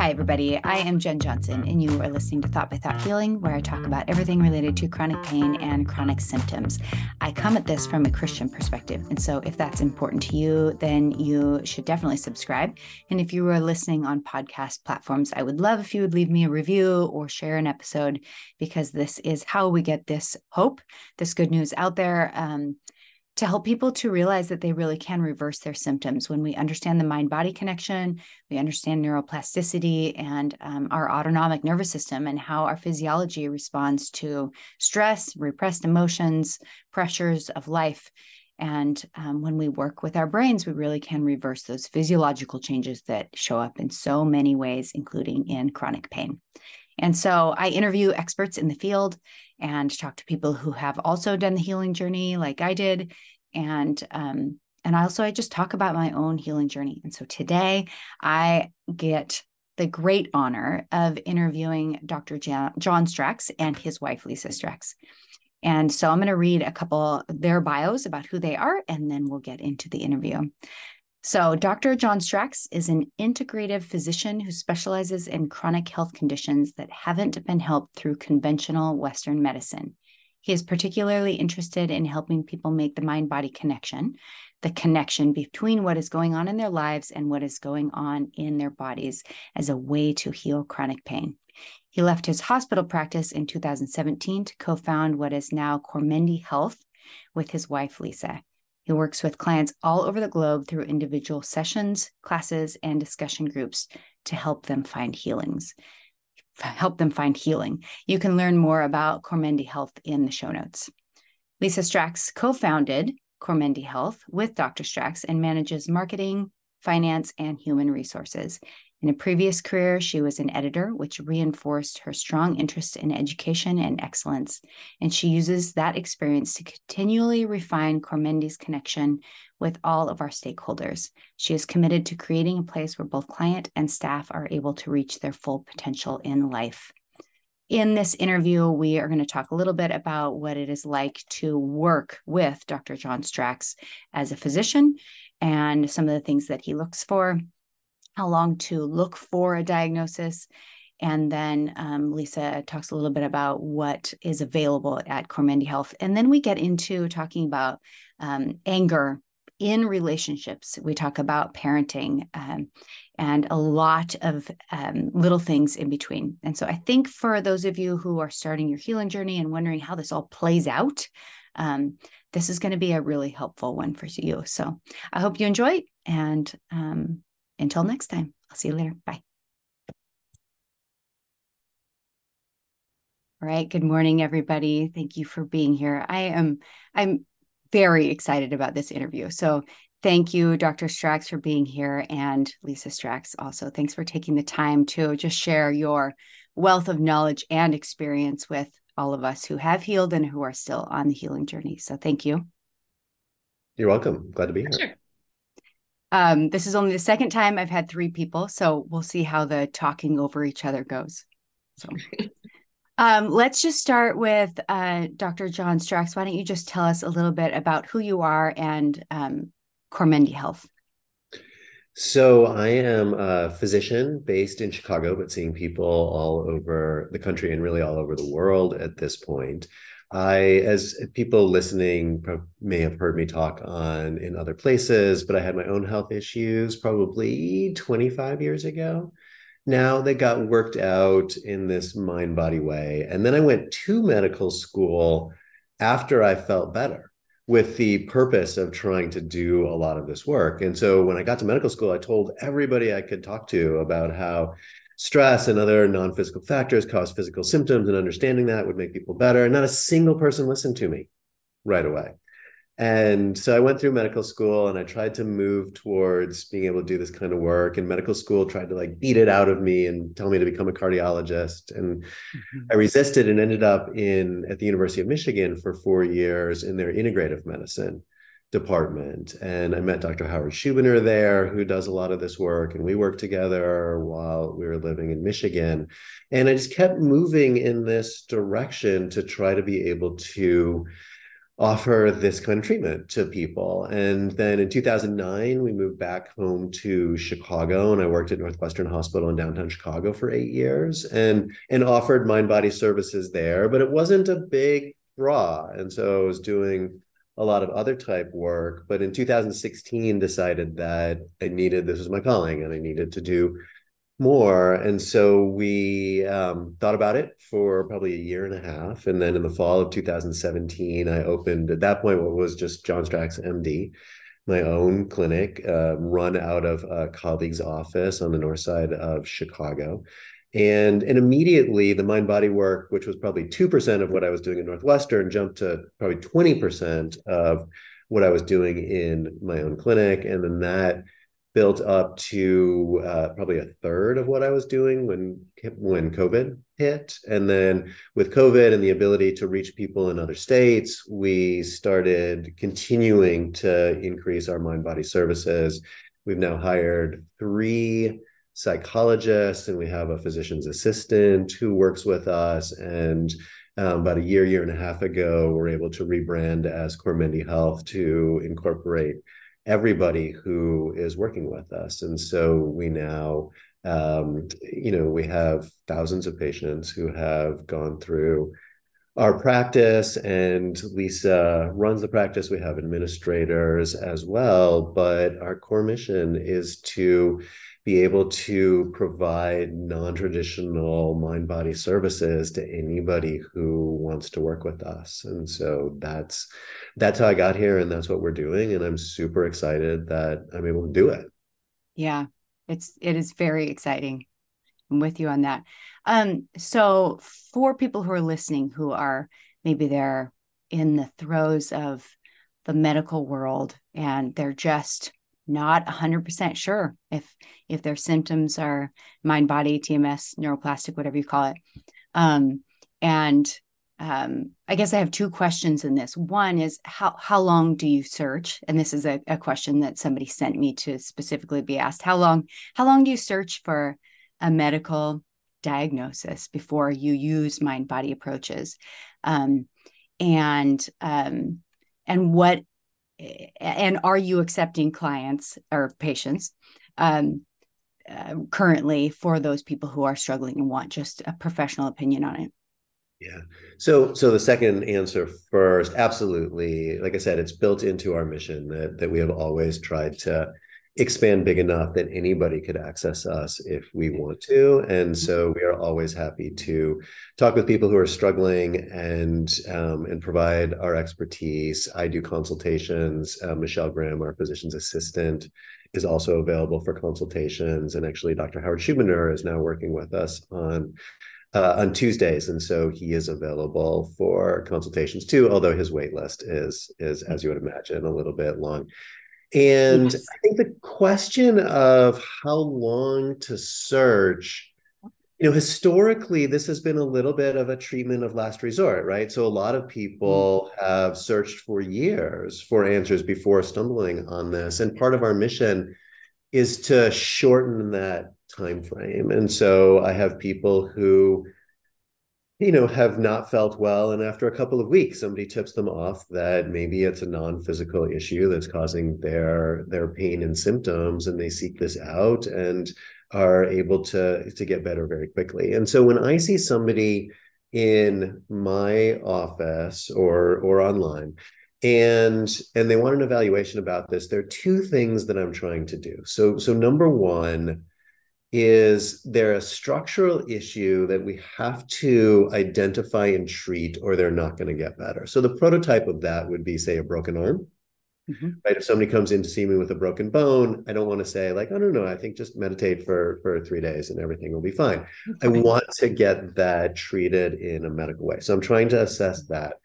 Hi, everybody. I am Jen Johnson, and you are listening to Thought by Thought Healing, where I talk about everything related to chronic pain and chronic symptoms. I come at this from a Christian perspective. And so, if that's important to you, then you should definitely subscribe. And if you are listening on podcast platforms, I would love if you would leave me a review or share an episode, because this is how we get this hope, this good news out there. Um, to help people to realize that they really can reverse their symptoms. When we understand the mind body connection, we understand neuroplasticity and um, our autonomic nervous system and how our physiology responds to stress, repressed emotions, pressures of life. And um, when we work with our brains, we really can reverse those physiological changes that show up in so many ways, including in chronic pain. And so I interview experts in the field and talk to people who have also done the healing journey like I did. And um, and also I just talk about my own healing journey. And so today I get the great honor of interviewing Dr. John Stracks and his wife Lisa Stracks. And so I'm going to read a couple their bios about who they are, and then we'll get into the interview. So, Dr. John Stracks is an integrative physician who specializes in chronic health conditions that haven't been helped through conventional Western medicine. He is particularly interested in helping people make the mind body connection, the connection between what is going on in their lives and what is going on in their bodies as a way to heal chronic pain. He left his hospital practice in 2017 to co found what is now Cormendi Health with his wife, Lisa. He works with clients all over the globe through individual sessions, classes, and discussion groups to help them find healings. Help them find healing. You can learn more about Cormendi Health in the show notes. Lisa Stracks co founded Cormendi Health with Dr. Stracks and manages marketing, finance, and human resources. In a previous career, she was an editor, which reinforced her strong interest in education and excellence. And she uses that experience to continually refine Cormendi's connection with all of our stakeholders. She is committed to creating a place where both client and staff are able to reach their full potential in life. In this interview, we are going to talk a little bit about what it is like to work with Dr. John Stracks as a physician and some of the things that he looks for how long to look for a diagnosis. And then um, Lisa talks a little bit about what is available at Cormendi Health. And then we get into talking about um, anger in relationships. We talk about parenting um, and a lot of um, little things in between. And so I think for those of you who are starting your healing journey and wondering how this all plays out, um, this is going to be a really helpful one for you. So I hope you enjoy and um, until next time, I'll see you later. Bye. All right. Good morning, everybody. Thank you for being here. I am I'm very excited about this interview. So thank you, Dr. Stracks, for being here, and Lisa Stracks also. Thanks for taking the time to just share your wealth of knowledge and experience with all of us who have healed and who are still on the healing journey. So thank you. You're welcome. Glad to be here. Sure. Um, this is only the second time I've had three people, so we'll see how the talking over each other goes. So, um, let's just start with uh, Dr. John Stracks. Why don't you just tell us a little bit about who you are and um, Cormendi Health? So, I am a physician based in Chicago, but seeing people all over the country and really all over the world at this point. I, as people listening may have heard me talk on in other places, but I had my own health issues probably 25 years ago. Now they got worked out in this mind body way. And then I went to medical school after I felt better with the purpose of trying to do a lot of this work. And so when I got to medical school, I told everybody I could talk to about how stress and other non-physical factors cause physical symptoms and understanding that would make people better. And not a single person listened to me right away. And so i went through medical school and i tried to move towards being able to do this kind of work. And medical school tried to like beat it out of me and tell me to become a cardiologist. And mm-hmm. i resisted and ended up in at the university of michigan for four years in their integrative medicine department. And I met Dr. Howard Schubiner there, who does a lot of this work. And we worked together while we were living in Michigan. And I just kept moving in this direction to try to be able to offer this kind of treatment to people. And then in 2009, we moved back home to Chicago, and I worked at Northwestern Hospital in downtown Chicago for eight years, and and offered mind body services there. But it wasn't a big draw, and so I was doing a lot of other type work. But in 2016, decided that I needed this was my calling, and I needed to do more. And so we um, thought about it for probably a year and a half. And then in the fall of 2017, I opened at that point what was just John Stracks MD, my own clinic, uh, run out of a colleague's office on the north side of Chicago. And, and immediately the mind body work, which was probably 2% of what I was doing at Northwestern, jumped to probably 20% of what I was doing in my own clinic. And then that built up to uh, probably a third of what I was doing when when COVID hit, and then with COVID and the ability to reach people in other states, we started continuing to increase our mind body services. We've now hired three psychologists, and we have a physician's assistant who works with us, and um, about a year, year and a half ago, we're able to rebrand as Cormendi Health to incorporate everybody who is working with us. And so we now, um, you know, we have thousands of patients who have gone through our practice and Lisa runs the practice. We have administrators as well, but our core mission is to be able to provide non-traditional mind body services to anybody who wants to work with us. And so that's that's how i got here and that's what we're doing and i'm super excited that i'm able to do it. Yeah it's it is very exciting. I'm with you on that. Um so for people who are listening who are maybe they're in the throes of the medical world and they're just not 100% sure if if their symptoms are mind body tms neuroplastic whatever you call it. Um, and um, i guess i have two questions in this. One is how how long do you search? And this is a, a question that somebody sent me to specifically be asked. How long how long do you search for a medical diagnosis before you use mind body approaches? Um, and um, and what and are you accepting clients or patients um, uh, currently for those people who are struggling and want just a professional opinion on it? Yeah. So so the second answer first, absolutely. Like I said, it's built into our mission that that we have always tried to expand big enough that anybody could access us if we want to. And so we are always happy to talk with people who are struggling and um, and provide our expertise. I do consultations. Uh, Michelle Graham, our physician's assistant, is also available for consultations. And actually, Dr. Howard Schubiner is now working with us on uh, on Tuesdays, and so he is available for consultations too. Although his wait list is is, as you would imagine, a little bit long. And yes. I think the question of how long to search, you know, historically, this has been a little bit of a treatment of last resort, right? So a lot of people mm-hmm. have searched for years for answers before stumbling on this. And part of our mission is to shorten that time frame. And so I have people who you know have not felt well and after a couple of weeks somebody tips them off that maybe it's a non-physical issue that's causing their their pain and symptoms and they seek this out and are able to to get better very quickly. And so when i see somebody in my office or or online and and they want an evaluation about this there are two things that i'm trying to do. So so number one is there a structural issue that we have to identify and treat or they're not going to get better? So the prototype of that would be say a broken arm. Mm-hmm. right? If somebody comes in to see me with a broken bone i don't want to say like oh no no i think just meditate for for three days and everything will be fine. I want to get that treated in a medical way. So i'm trying to assess that.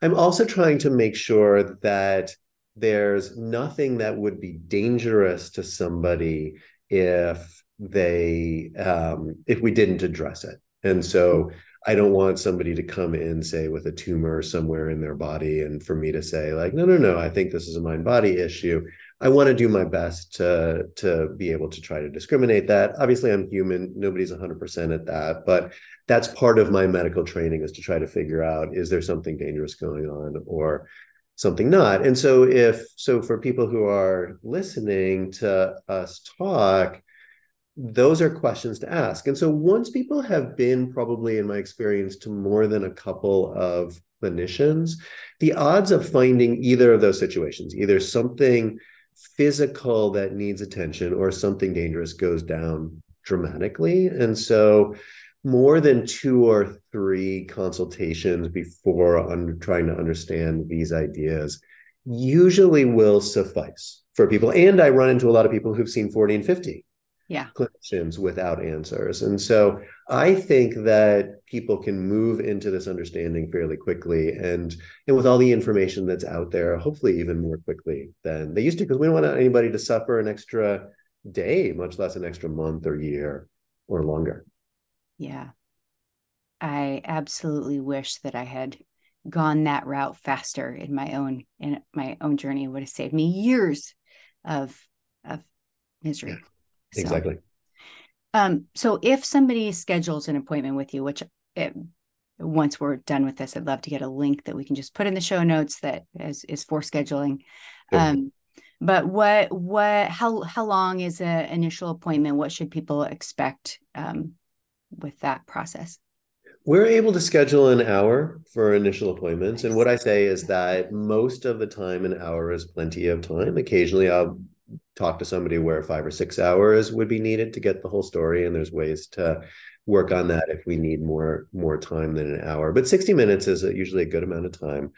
I'm also trying to make sure that there's nothing that would be dangerous to somebody if they um, if we didn't address it. And so I don't want somebody to come in, say, with a tumor somewhere in their body, and for me to say, like, no, no, no, I think this is a mind body issue. I want to do my best to to be able to try to discriminate that. Obviously, I'm human; nobody's 100% at that, but that's part of my medical training is to try to figure out is there something dangerous going on, or something not. And so if so for people who are listening to us talk, those are questions to ask. And so once people have been probably in my experience to more than a couple of clinicians, the odds of finding either of those situations, either something physical that needs attention or something dangerous goes down dramatically. And so more than two or three consultations before under, trying to understand these ideas usually will suffice for people. And I run into a lot of people who've seen 40 and 50 yeah. clinicians without answers. And so I think that people can move into this understanding fairly quickly and and with all the information that's out there, hopefully even more quickly than they used to, because we don't want anybody to suffer an extra day, much less an extra month or year or longer. Yeah. I absolutely wish that I had gone that route faster in my own in my own journey. It would have saved me years of of misery. Yeah, exactly. So, um, so if somebody schedules an appointment with you, which it, once we're done with this, I'd love to get a link that we can just put in the show notes that is is for scheduling. Um, but what what how how long is an initial appointment? What should people expect um, with that process? We're able to schedule an hour for initial appointments. And what I say is that most of the time, an hour is plenty of time. Occasionally, I'll talk to somebody where five or six hours would be needed to get the whole story. And there's ways to work on that if we need more more time than an hour. But 60 minutes is usually a good amount of time.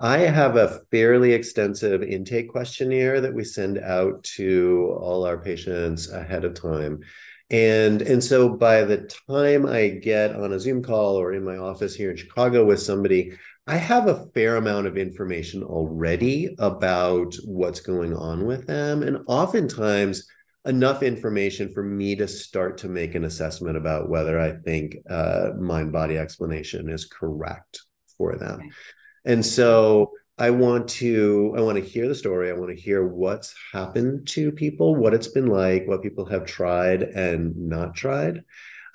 I have a fairly extensive intake questionnaire that we send out to all our patients ahead of time and and so by the time i get on a zoom call or in my office here in chicago with somebody i have a fair amount of information already about what's going on with them and oftentimes enough information for me to start to make an assessment about whether i think uh, mind body explanation is correct for them okay. and so I want to I want to hear the story. I want to hear what's happened to people, what it's been like, what people have tried and not tried.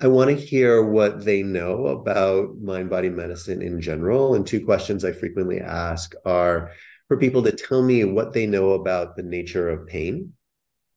I want to hear what they know about mind body medicine in general. And two questions I frequently ask are for people to tell me what they know about the nature of pain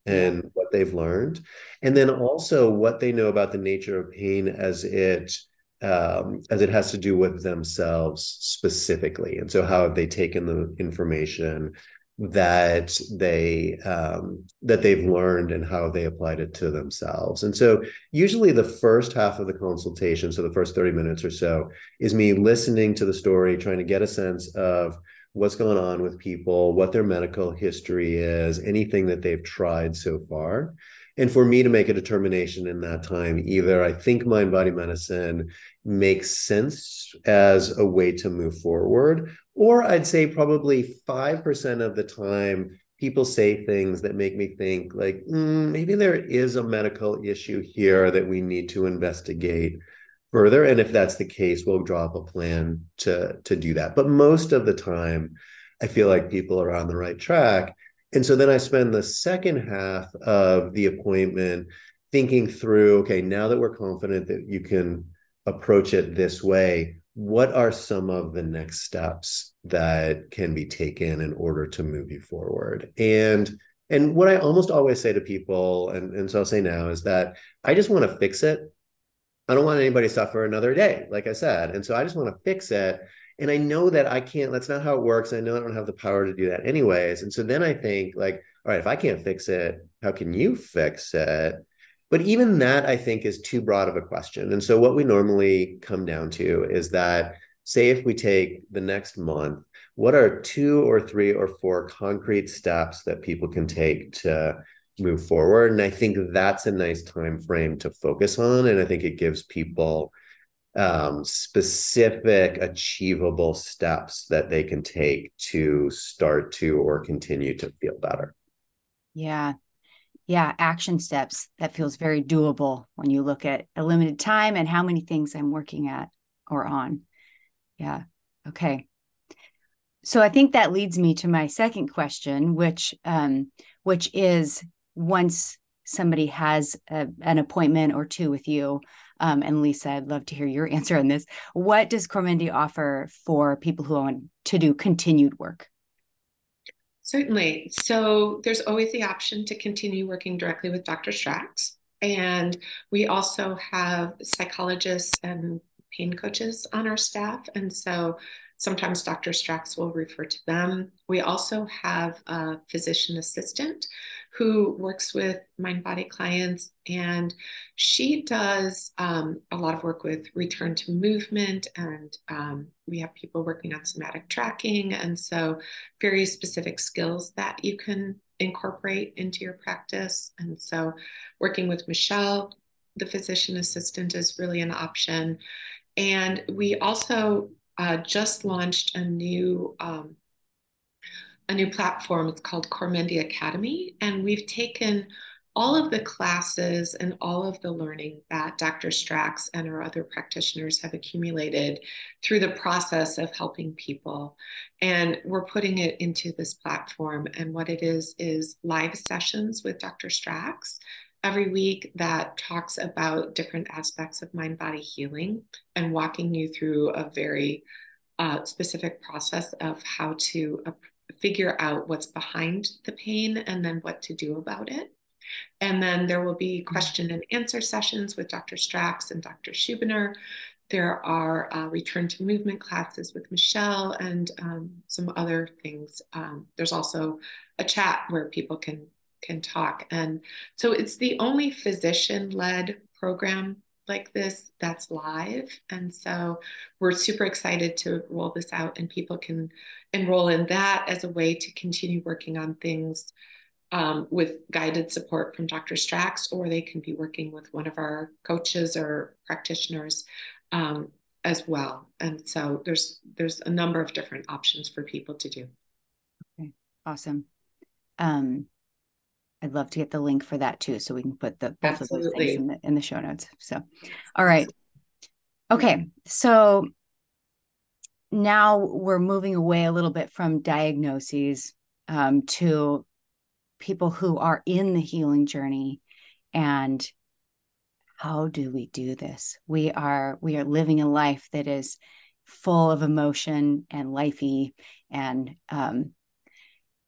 and what they've learned. And then also what they know about the nature of pain as it um, as it has to do with themselves specifically. And so, how have they taken the information that they um, that they've learned and how have they applied it to themselves? And so, usually, the first half of the consultation, so the first thirty minutes or so, is me listening to the story, trying to get a sense of what's going on with people, what their medical history is, anything that they've tried so far and for me to make a determination in that time either i think mind body medicine makes sense as a way to move forward or i'd say probably 5% of the time people say things that make me think like mm, maybe there is a medical issue here that we need to investigate further and if that's the case we'll draw up a plan to to do that. But most of the time i feel like people are on the right track and so then I spend the second half of the appointment thinking through okay, now that we're confident that you can approach it this way, what are some of the next steps that can be taken in order to move you forward? And and what I almost always say to people, and, and so I'll say now, is that I just want to fix it. I don't want anybody to suffer another day, like I said. And so I just want to fix it and I know that I can't, that's not how it works. I know I don't have the power to do that anyways. And so then I think, like, all right, if I can't fix it, how can you fix it? But even that, I think, is too broad of a question. And so what we normally come down to is that, say, if we take the next month, what are two or three or four concrete steps that people can take to move forward? And I think that's a nice time frame to focus on. And I think it gives people um, specific achievable steps that they can take to start to or continue to feel better. Yeah. Yeah. Action steps that feels very doable when you look at a limited time and how many things I'm working at or on. Yeah. Okay. So I think that leads me to my second question, which um, which is once somebody has a, an appointment or two with you, um, and Lisa, I'd love to hear your answer on this. What does Cormendi offer for people who want to do continued work? Certainly. So there's always the option to continue working directly with Dr. Stracks. And we also have psychologists and pain coaches on our staff. And so sometimes Dr. Stracks will refer to them. We also have a physician assistant who works with mind body clients, and she does um, a lot of work with return to movement. And um, we have people working on somatic tracking. And so, very specific skills that you can incorporate into your practice. And so, working with Michelle, the physician assistant, is really an option. And we also uh, just launched a new um, a new platform. It's called Cormendi Academy, and we've taken all of the classes and all of the learning that Dr. Stracks and our other practitioners have accumulated through the process of helping people. And we're putting it into this platform. And what it is, is live sessions with Dr. Stracks every week that talks about different aspects of mind body healing and walking you through a very uh, specific process of how to uh, figure out what's behind the pain and then what to do about it. And then there will be question and answer sessions with Dr. Stracks and Dr. Schubiner. There are uh, return to movement classes with Michelle and um, some other things. Um, there's also a chat where people can can talk. And so it's the only physician led program like this that's live. And so we're super excited to roll this out, and people can enroll in that as a way to continue working on things um, with guided support from Dr. Stracks, or they can be working with one of our coaches or practitioners um, as well. And so there's there's a number of different options for people to do. Okay, awesome. Um, I'd love to get the link for that too, so we can put the both Absolutely. of those things in the in the show notes. So, all right, okay, so now we're moving away a little bit from diagnoses um, to people who are in the healing journey and how do we do this we are we are living a life that is full of emotion and lifey and um,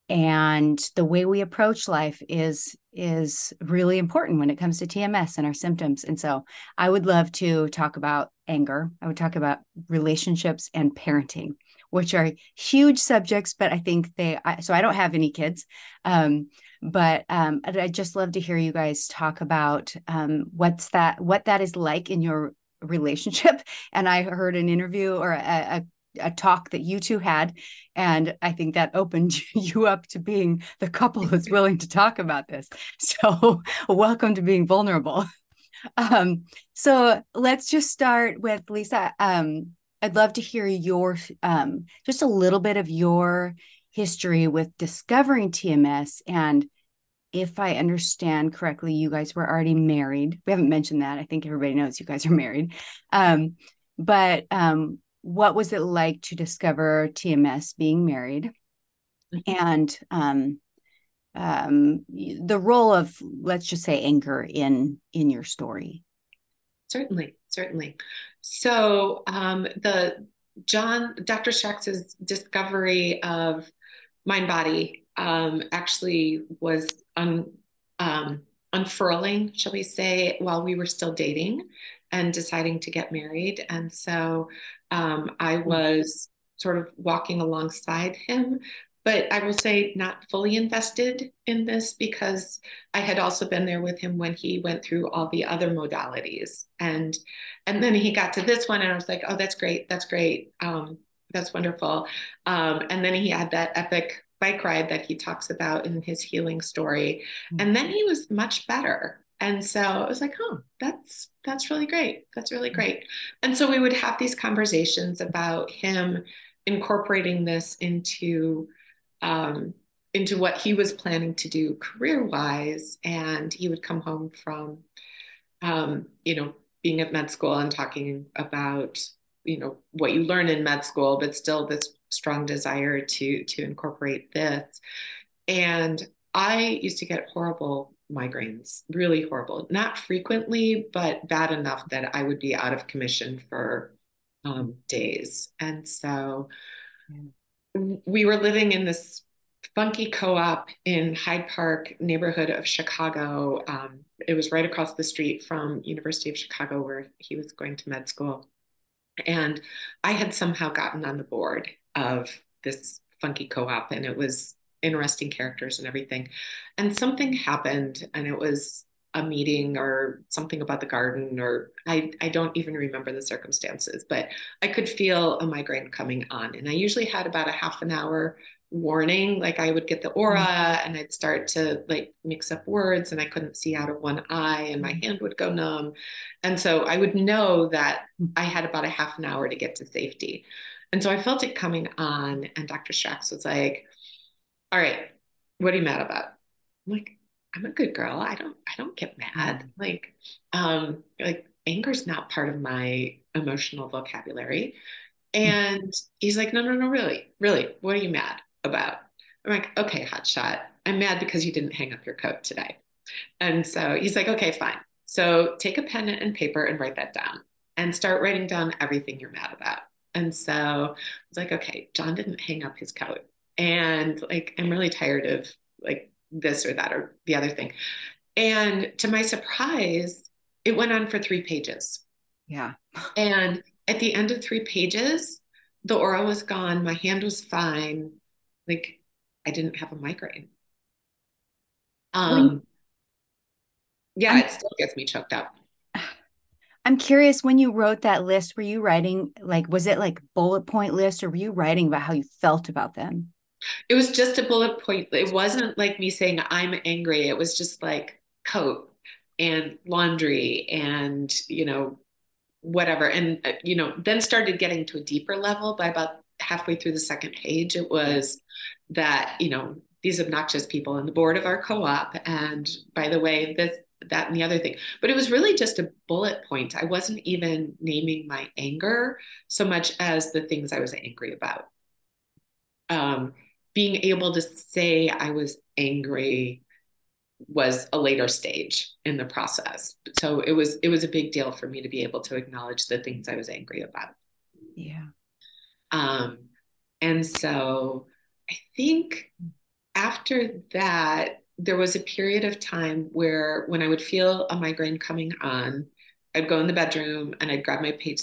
and the way we approach life is is really important when it comes to TMS and our symptoms. And so I would love to talk about anger. I would talk about relationships and parenting, which are huge subjects, but I think they I, so I don't have any kids. Um, but um, I'd just love to hear you guys talk about um, what's that what that is like in your relationship and i heard an interview or a, a, a talk that you two had and i think that opened you up to being the couple that's willing to talk about this so welcome to being vulnerable um, so let's just start with lisa um, i'd love to hear your um, just a little bit of your history with discovering tms and if I understand correctly, you guys were already married. We haven't mentioned that. I think everybody knows you guys are married. Um, but um, what was it like to discover TMS being married mm-hmm. and um, um, the role of let's just say anger in in your story certainly certainly so um, the john dr Stracks's discovery of mind body um, actually was un, um, unfurling shall we say while we were still dating and deciding to get married. And so um, I was sort of walking alongside him. But I will say, not fully invested in this because I had also been there with him when he went through all the other modalities, and and then he got to this one, and I was like, oh, that's great, that's great, um, that's wonderful. Um, and then he had that epic bike ride that he talks about in his healing story, mm-hmm. and then he was much better and so I was like, oh, that's that's really great. That's really great. And so we would have these conversations about him incorporating this into um, into what he was planning to do career wise. And he would come home from, um, you know, being at med school and talking about, you know, what you learn in med school, but still this strong desire to to incorporate this. And I used to get horrible migraines, really horrible. Not frequently, but bad enough that I would be out of commission for um, days. And so we were living in this funky co-op in Hyde Park neighborhood of Chicago. Um, it was right across the street from University of Chicago where he was going to med school. And I had somehow gotten on the board of this funky co-op and it was interesting characters and everything. And something happened and it was a meeting or something about the garden or I, I don't even remember the circumstances, but I could feel a migraine coming on. And I usually had about a half an hour warning like i would get the aura mm-hmm. and i'd start to like mix up words and i couldn't see out of one eye and my mm-hmm. hand would go numb and so i would know that mm. i had about a half an hour to get to safety and so i felt it coming on and dr stracks was like all right what are you mad about i'm like i'm a good girl i don't i don't get mad mm-hmm. like um like anger's not part of my emotional vocabulary and he's like, no, no, no, really, really, what are you mad? about. I'm like, okay, hotshot. I'm mad because you didn't hang up your coat today. And so he's like, okay, fine. So take a pen and paper and write that down and start writing down everything you're mad about. And so I was like, okay, John didn't hang up his coat. And like, I'm really tired of like this or that or the other thing. And to my surprise, it went on for three pages. Yeah. and at the end of three pages, the aura was gone. My hand was fine like I didn't have a migraine. Um, yeah, I'm, it still gets me choked up. I'm curious when you wrote that list, were you writing like, was it like bullet point list or were you writing about how you felt about them? It was just a bullet point. It wasn't like me saying I'm angry. It was just like coat and laundry and, you know, whatever. And, uh, you know, then started getting to a deeper level by about halfway through the second page, it was that, you know, these obnoxious people on the board of our co-op. And by the way, this, that, and the other thing. But it was really just a bullet point. I wasn't even naming my anger so much as the things I was angry about. Um, being able to say I was angry was a later stage in the process. So it was it was a big deal for me to be able to acknowledge the things I was angry about. Yeah. Um, and so I think after that, there was a period of time where when I would feel a migraine coming on, I'd go in the bedroom and I'd grab my page,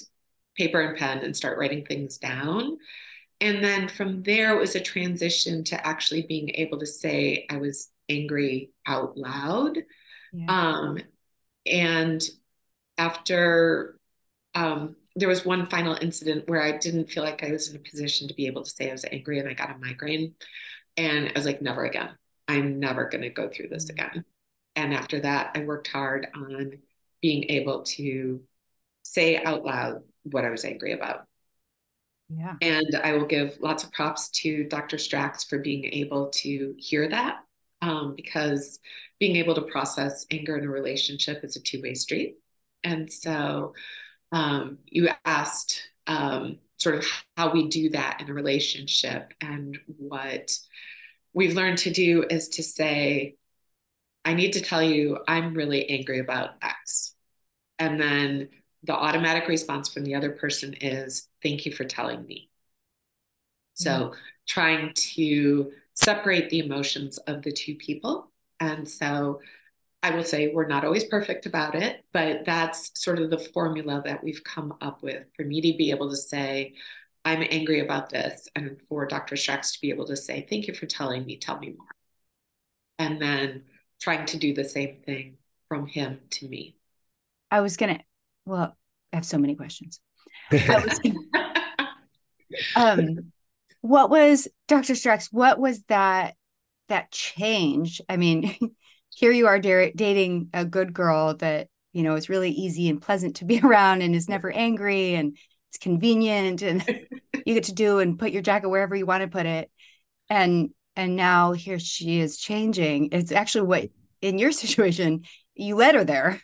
paper and pen and start writing things down. And then from there, it was a transition to actually being able to say I was angry out loud. Yeah. Um, and after um, there was one final incident where I didn't feel like I was in a position to be able to say I was angry and I got a migraine. And I was like, never again. I'm never going to go through this mm. again. And after that, I worked hard on being able to say out loud what I was angry about. Yeah. And I will give lots of props to Dr. Stracks for being able to hear that um, because being able to process anger in a relationship is a two way street. And so um, you asked um, sort of how we do that in a relationship. And what we've learned to do is to say, I need to tell you, I'm really angry about X. And then the automatic response from the other person is, Thank you for telling me. So mm-hmm. trying to separate the emotions of the two people. And so I will say we're not always perfect about it, but that's sort of the formula that we've come up with for me to be able to say, I'm angry about this, and for Dr. Stracks to be able to say, Thank you for telling me, tell me more. And then trying to do the same thing from him to me. I was going to, well, I have so many questions. Um, what was Dr. Stracks? What was that that change? I mean, here you are dating a good girl that you know is really easy and pleasant to be around and is never angry and it's convenient and you get to do and put your jacket wherever you want to put it and and now here she is changing it's actually what in your situation you led her there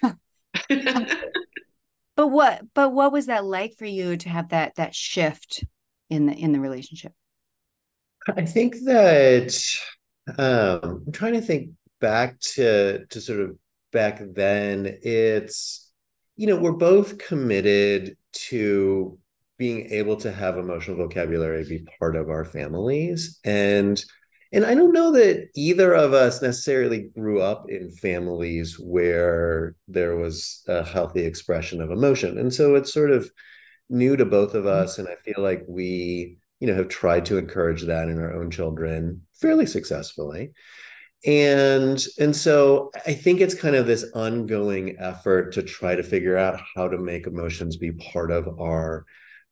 but what but what was that like for you to have that that shift in the in the relationship? I think that um i'm trying to think back to to sort of back then. It's you know we're both committed to being able to have emotional vocabulary be part of our families. And and I don't know that either of us necessarily grew up in families where there was a healthy expression of emotion. And so it's sort of new to both of mm-hmm. us. And I feel like we, you know, have tried to encourage that in our own children fairly successfully. And and so I think it's kind of this ongoing effort to try to figure out how to make emotions be part of our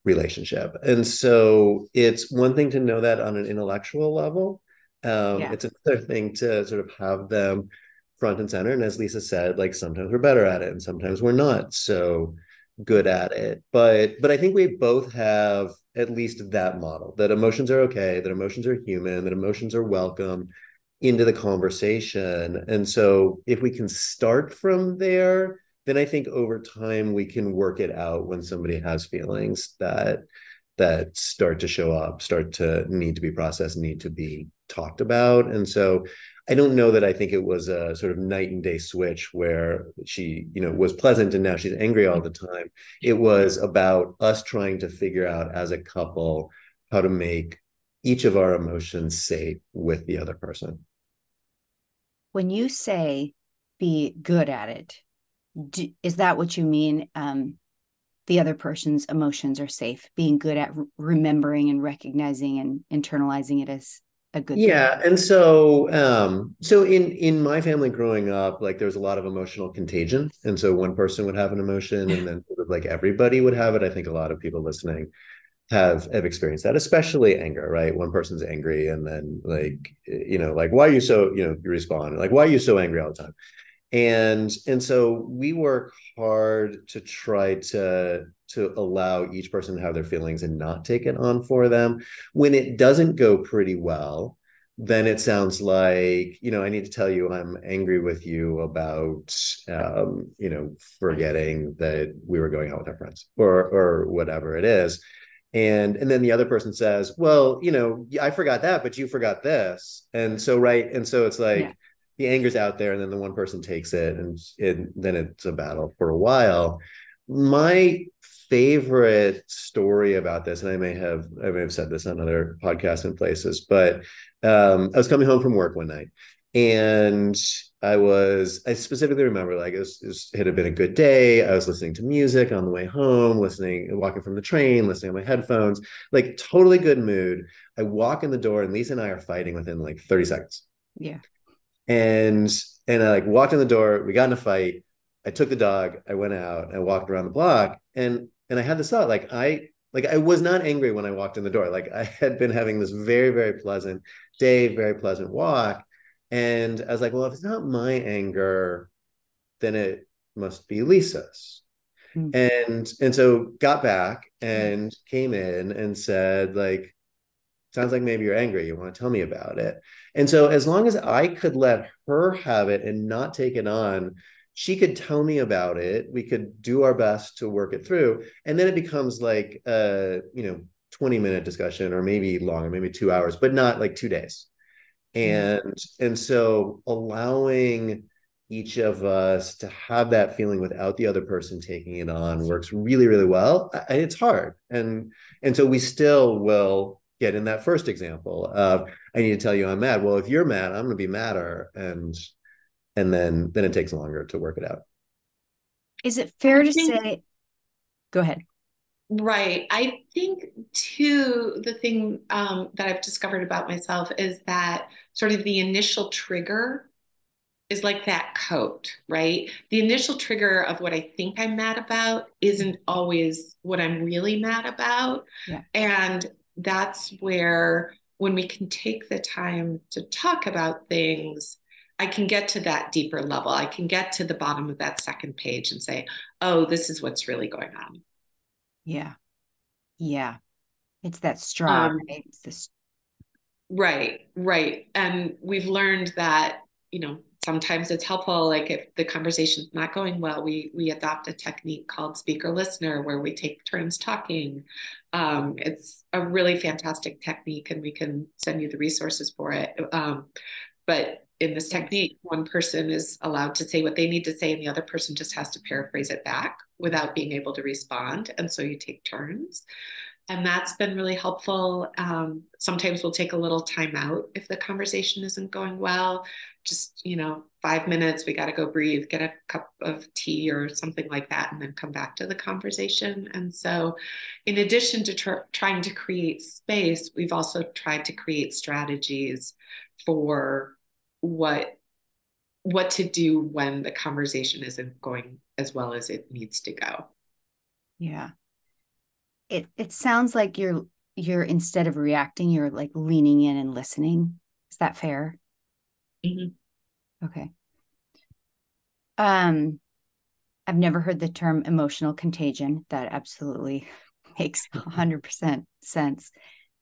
relationship. And so it's one thing to know that on an intellectual level um, yeah. It's another thing to sort of have them front and center. And as Lisa said, like sometimes we're better at it and sometimes we're not so good at it. But but I think we both have at least that model that emotions are okay, that emotions are human, that emotions are welcome into the conversation. And so if we can start from there, then I think over time we can work it out when somebody has feelings that that start to show up, start to need to be processed, need to be talked about. And so I don't know that I think it was a sort of night and day switch where she, you know, was pleasant and now she's angry all the time. It was about us trying to figure out as a couple how to make each of our emotions safe with the other person. When you say be good at it, do, is that what you mean? Um, the other person's emotions are safe, being good at re- remembering and recognizing and internalizing it as a good yeah thing. and so um so in in my family growing up like there was a lot of emotional contagion and so one person would have an emotion and then like everybody would have it. I think a lot of people listening have have experienced that especially anger right? One person's angry and then like you know like why are you so you know you respond like why are you so angry all the time and and so we work hard to try to to allow each person to have their feelings and not take it on for them. When it doesn't go pretty well then it sounds like you know i need to tell you i'm angry with you about um, you know forgetting that we were going out with our friends or or whatever it is. And and then the other person says well you know i forgot that but you forgot this. And so right and so it's like yeah the anger's out there and then the one person takes it and then it's a battle for a while. My favorite story about this and i may have i may have said this on other podcasts and places but um, i was coming home from work one night and i was i specifically remember like it, was, it, was, it had been a good day. I was listening to music on the way home listening walking from the train listening on my headphones like totally good mood. I walk in the door and lisa and i are fighting within like 30 seconds. Yeah and and I like walked in the door. We got in a fight. I took the dog. I went out. I walked around the block, and and I had this thought like I like I was not angry when I walked in the door. Like I had been having this very very pleasant day, very pleasant walk, and I was like, well, if it's not my anger, then it must be Lisa's. Mm. And and so got back and came in and said like sounds like maybe you're angry you want to tell me about it and so as long as i could let her have it and not take it on she could tell me about it we could do our best to work it through and then it becomes like a you know 20 minute discussion or maybe longer maybe two hours but not like two days mm-hmm. and mm-hmm. and so allowing each of us to have that feeling without the other person taking it on works really really well and it's hard and and so we still will get in that first example of I need to tell you I'm mad. Well, if you're mad, I'm going to be madder, and and then then it takes longer to work it out. Is it fair to say? Go ahead. Right. I think too the thing um, that I've discovered about myself is that sort of the initial trigger is like that coat, right? The initial trigger of what I think I'm mad about isn't always what I'm really mad about. Yeah. And that's where when we can take the time to talk about things i can get to that deeper level. I can get to the bottom of that second page and say oh this is what's really going on. Yeah. Yeah. It's that straw um, right? It's this right right. And we've learned that you know sometimes it's helpful like if the conversation's not going well we we adopt a technique called speaker listener where we take turns talking. Um, it's a really fantastic technique and we can send you the resources for it. Um, but in this technique one person is allowed to say what they need to say and the other person just has to paraphrase it back without being able to respond and so you take turns and that's been really helpful. Um, sometimes we'll take a little time out if the conversation isn't going well. Just, you know, five minutes, we got to go breathe, get a cup of tea or something like that, and then come back to the conversation. And so, in addition to tr- trying to create space, we've also tried to create strategies for what what to do when the conversation isn't going as well as it needs to go. Yeah it it sounds like you're you're instead of reacting you're like leaning in and listening. Is that fair? Mm-hmm. okay. Um i've never heard the term emotional contagion. That absolutely makes 100% sense.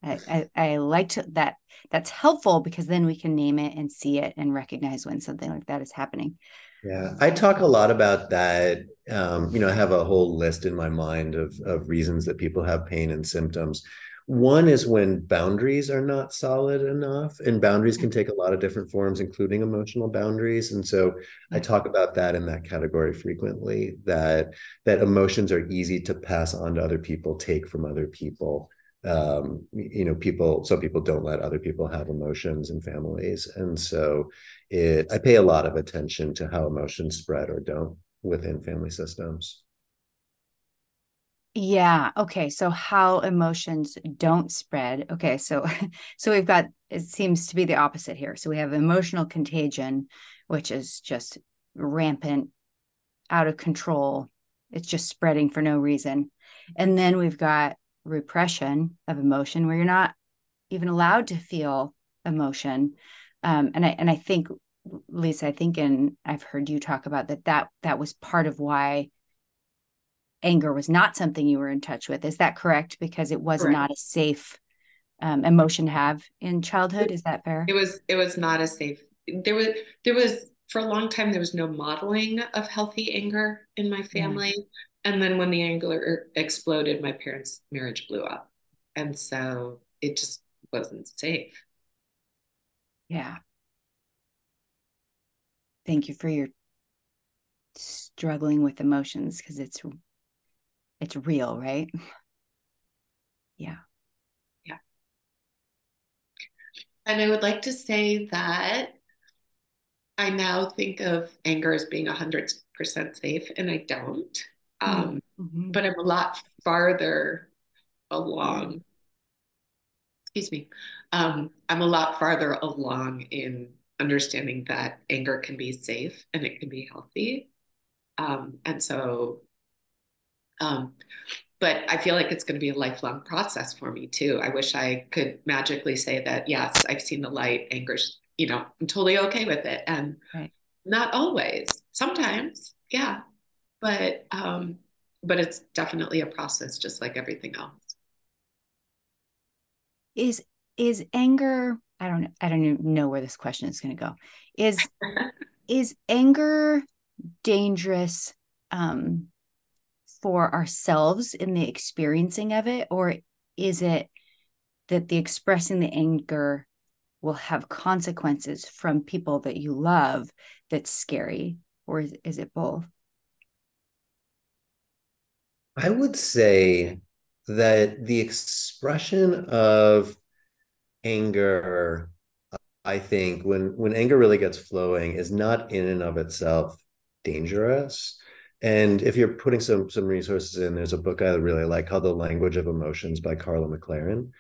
I, I, I liked that that's helpful because then we can name it and see it and recognize when something like that is happening yeah, I talk a lot about that. Um, you know, I have a whole list in my mind of of reasons that people have pain and symptoms. One is when boundaries are not solid enough, and boundaries can take a lot of different forms, including emotional boundaries. And so I talk about that in that category frequently. That that emotions are easy to pass on to other people, take from other people um, you know people some people don't let other people have emotions and families. And so it i pay a lot of attention to how emotions spread or don't within family systems. Yeah okay so how emotions don't spread okay so so we've got it seems to be the opposite here. So we have emotional contagion which is just rampant out of control. It's just spreading for no reason. And then we've got repression of emotion where you're not even allowed to feel emotion. Um, and i and i think lisa i think and i've heard you talk about that that that was part of why anger was not something you were in touch with. Is that correct? Because it was correct. not a safe um, emotion to have in childhood? Is that fair? It was it was not a safe there was there was for a long time there was no modeling of healthy anger in my family and then when the anger exploded, my parents' marriage blew up. And so it just wasn't safe. Yeah. Thank you for your struggling with emotions because it's it's real, right? Yeah. Yeah. And I would like to say that I now think of anger as being 100% safe, and I don't. Um, mm-hmm. But I'm a lot farther along. Excuse me. Um, I'm a lot farther along in understanding that anger can be safe and it can be healthy. Um, and so, um, but I feel like it's going to be a lifelong process for me too. I wish I could magically say that, yes, I've seen the light, anger's, you know, I'm totally okay with it. And right. not always, sometimes, yeah, but um, but it's definitely a process, just like everything else. Is is anger? I don't I don't even know where this question is going to go. Is is anger dangerous um, for ourselves in the experiencing of it, or is it that the expressing the anger will have consequences from people that you love that's scary, or is, is it both? I would say that the expression of anger, I think, when when anger really gets flowing, is not in and of itself dangerous. And if you're putting some some resources in, there's a book I really like called The Language of Emotions by Karla McLaren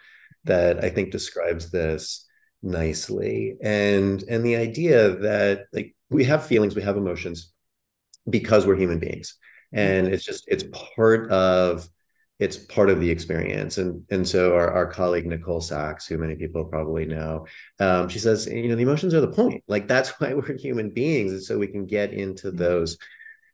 that I think describes this nicely. And and the idea that like we have feelings, we have emotions because we're human beings and it's just it's part of it's part of the experience. And and so our, our colleague nicole sachs who many people probably know um, she says you know the emotions are the point. Like that's why we're human beings and so we can get into mm-hmm. those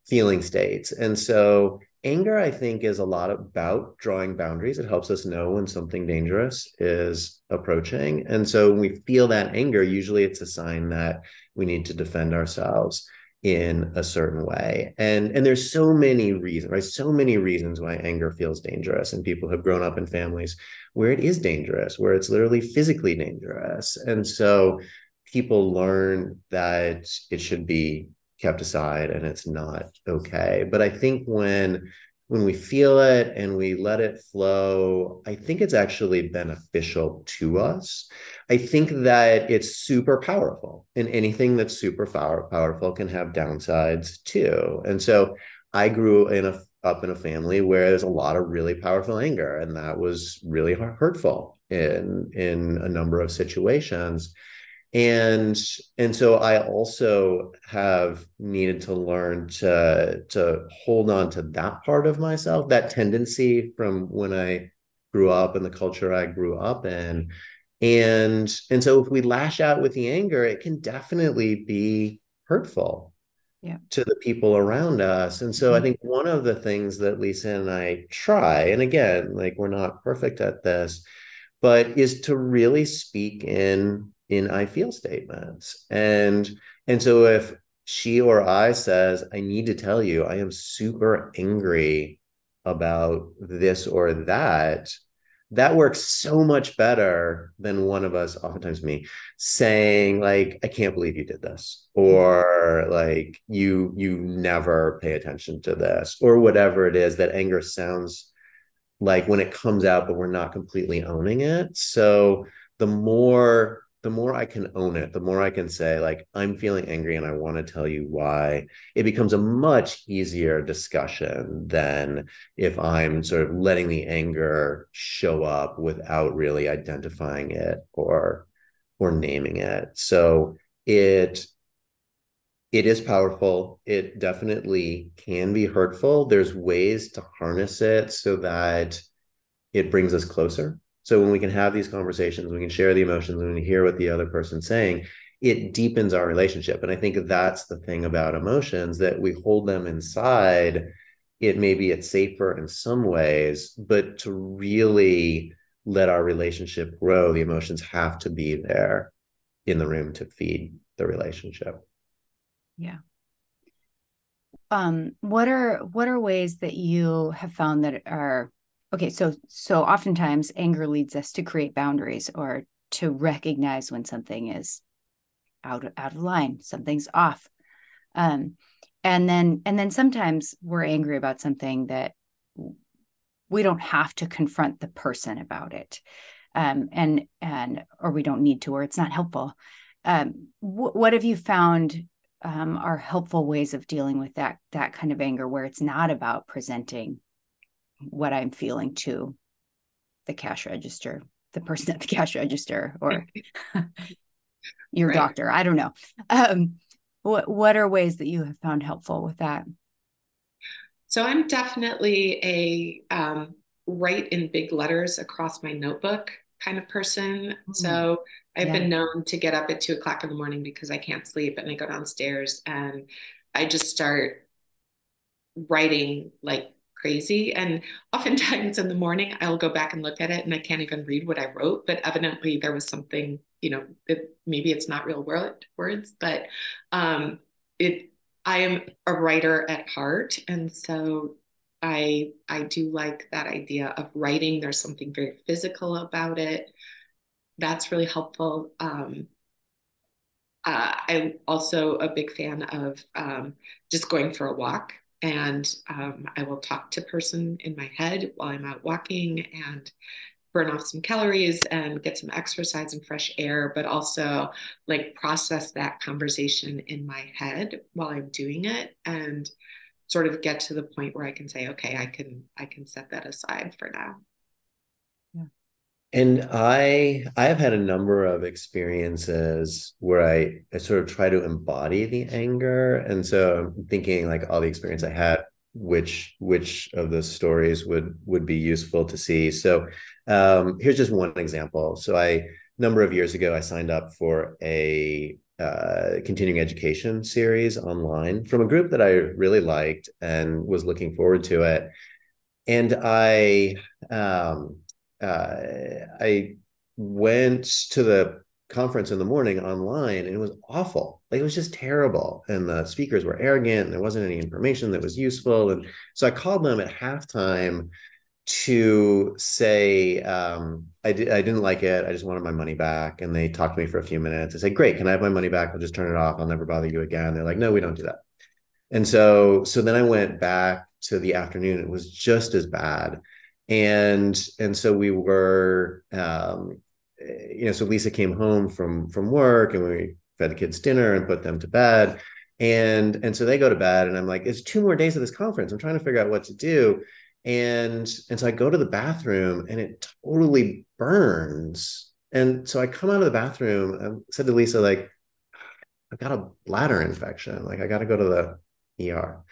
feeling states. And so anger i think is a lot about drawing boundaries. It helps us know when something dangerous is approaching. And so when we feel that anger usually it's a sign that we need to defend ourselves in a certain way. And and there's so many reasons right? So many reasons why anger feels dangerous and people have grown up in families where it is dangerous where it's literally physically dangerous. And so people learn that it should be kept aside and it's not okay. But i think when when we feel it and we let it flow, I think it's actually beneficial to us. I think that it's super powerful, and anything that's super power, powerful can have downsides too. And so I grew in a up in a family where there's a lot of really powerful anger, and that was really hurtful in in a number of situations and and so i also have needed to learn to to hold on to that part of myself that tendency from when i grew up and the culture i grew up in and and so if we lash out with the anger it can definitely be hurtful yeah. to the people around us and so mm-hmm. i think one of the things that lisa and i try and again like we're not perfect at this but is to really speak in in I feel statements. And and so if she or I says, I need to tell you, I am super angry about this or that, that works so much better than one of us, oftentimes me, saying like, I can't believe you did this, or like you you never pay attention to this, or whatever it is that anger sounds like when it comes out, but we're not completely owning it. So the more the more I can own it, the more I can say, like, I'm feeling angry and I want to tell you why, it becomes a much easier discussion than if I'm sort of letting the anger show up without really identifying it or or naming it. So it it is powerful. It definitely can be hurtful. There's ways to harness it so that it brings us closer so when we can have these conversations, we can share the emotions, and we hear what the other person's saying, it deepens our relationship. And I think that's the thing about emotions that we hold them inside. It maybe it's safer in some ways, but to really let our relationship grow, the emotions have to be there in the room to feed the relationship. Yeah. Um, what are what are ways that you have found that are okay so so oftentimes anger leads us to create boundaries or to recognize when something is out out of line something's off. Um and then and then sometimes we're angry about something that we don't have to confront the person about it. Um and and or we don't need to or it's not helpful. Um wh- what have you found um, are helpful ways of dealing with that that kind of anger where it's not about presenting what I'm feeling to the cash register, the person at the cash register, or your right. doctor. I don't know. Um, what what are ways that you have found helpful with that? So I'm definitely a um, write in big letters across my notebook kind of person. Mm. So I've yeah. been known to get up at two o'clock in the morning because I can't sleep, and I go downstairs and I just start writing like crazy. And oftentimes in the morning, I'll go back and look at it and I can't even read what I wrote, but evidently there was something, you know, it, maybe it's not real word, words, but um, it, I am a writer at heart. And so I, I do like that idea of writing. There's something very physical about it. That's really helpful. Um, uh, I'm also a big fan of um, just going for a walk and um, I will talk to person in my head while I'm out walking and burn off some calories and get some exercise and fresh air, but also like process that conversation in my head while I'm doing it and sort of get to the point where I can say, okay, I can I can set that aside for now. Yeah. And I I have had a number of experiences where I, I sort of try to embody the anger. And so I'm thinking like all the experience I had, which which of the stories would would be useful to see. So um, here's just one example. So I number of years ago I signed up for a uh, continuing education series online from a group that I really liked and was looking forward to it. And I um, uh, I went to the conference in the morning online and it was awful. Like it was just terrible. And the speakers were arrogant and there wasn't any information that was useful. And so I called them at halftime to say um, I, di- I didn't like it. I just wanted my money back. And they talked to me for a few minutes. I said, great, can I have my money back? I'll just turn it off. I'll never bother you again. They're like, no, we don't do that. And so so then I went back to the afternoon, it was just as bad. And and so we were um, you know, so Lisa came home from from work and we fed the kids dinner and put them to bed. And and so they go to bed and I'm like, it's two more days of this conference. I'm trying to figure out what to do. And and so I go to the bathroom and it totally burns. And so I come out of the bathroom and said to Lisa, like, I've got a bladder infection. Like I got to go to the ER.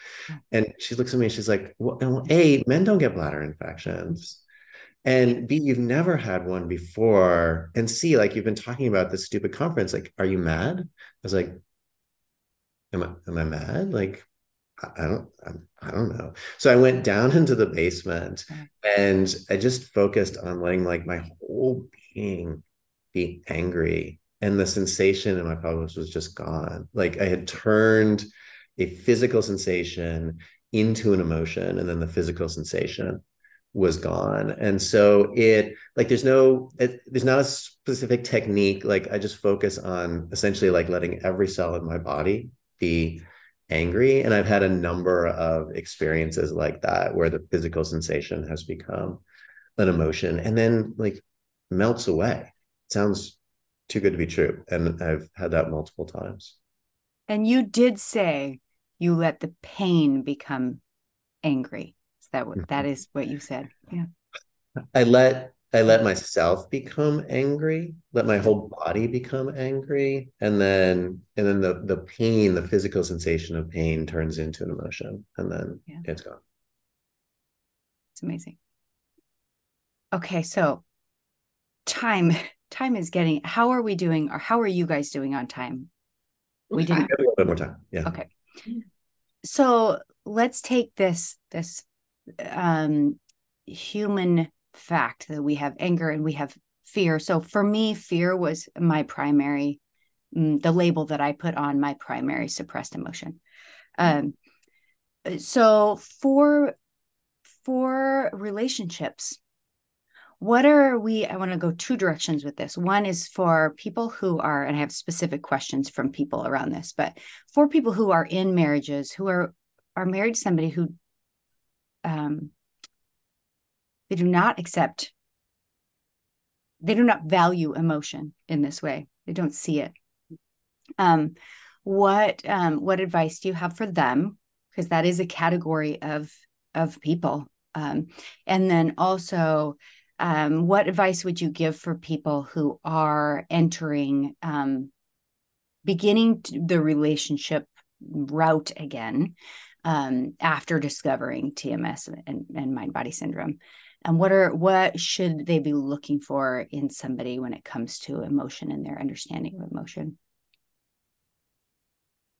And she looks at me and she's like, well, A, men don't get bladder infections. And B, you've never had one before. And C, like you've been talking about this stupid conference. Like, are you mad? I was like, am I am I mad? Like, I don't I don't know. So I went down into the basement mm. and I just focused on letting like my whole being be angry and the sensation in my pelvis was just gone. Like I had turned a physical sensation into an emotion, and then the physical sensation was gone. And so it like there's no it, there's not a specific technique. Like I just focus on essentially like letting every cell in my body be angry. And I've had a number of experiences like that where the physical sensation has become an emotion and then like melts away. It sounds too good to be true. And I've had that multiple times. And you did say you let the pain become angry. Is that what that mm-hmm. what you said? Yeah. I let I let myself become angry, let my whole body become angry, and then and then the the pain, the physical sensation of pain turns into an emotion, and then yeah. it's gone. It's amazing. Okay, so time time is getting how are we doing or how are you guys doing on time we didn't a little bit more time yeah okay so let's take this this um human fact that we have anger and we have fear. So for me fear was my primary mm, the label that i put on my primary suppressed emotion. Um so for for relationships what are we i want to go two directions with this. One is for people who are and i have specific questions from people around this but for people who are in marriages who are are married to somebody who um they do not accept they do not value emotion in this way. They don't see it. Um what um what advice do you have for them? Because that is a category of of people. Um and then also um, what advice would you give for people who are entering um, beginning the relationship route again um, after discovering tms and, and mind body syndrome and what are what should they be looking for in somebody when it comes to emotion and their understanding of emotion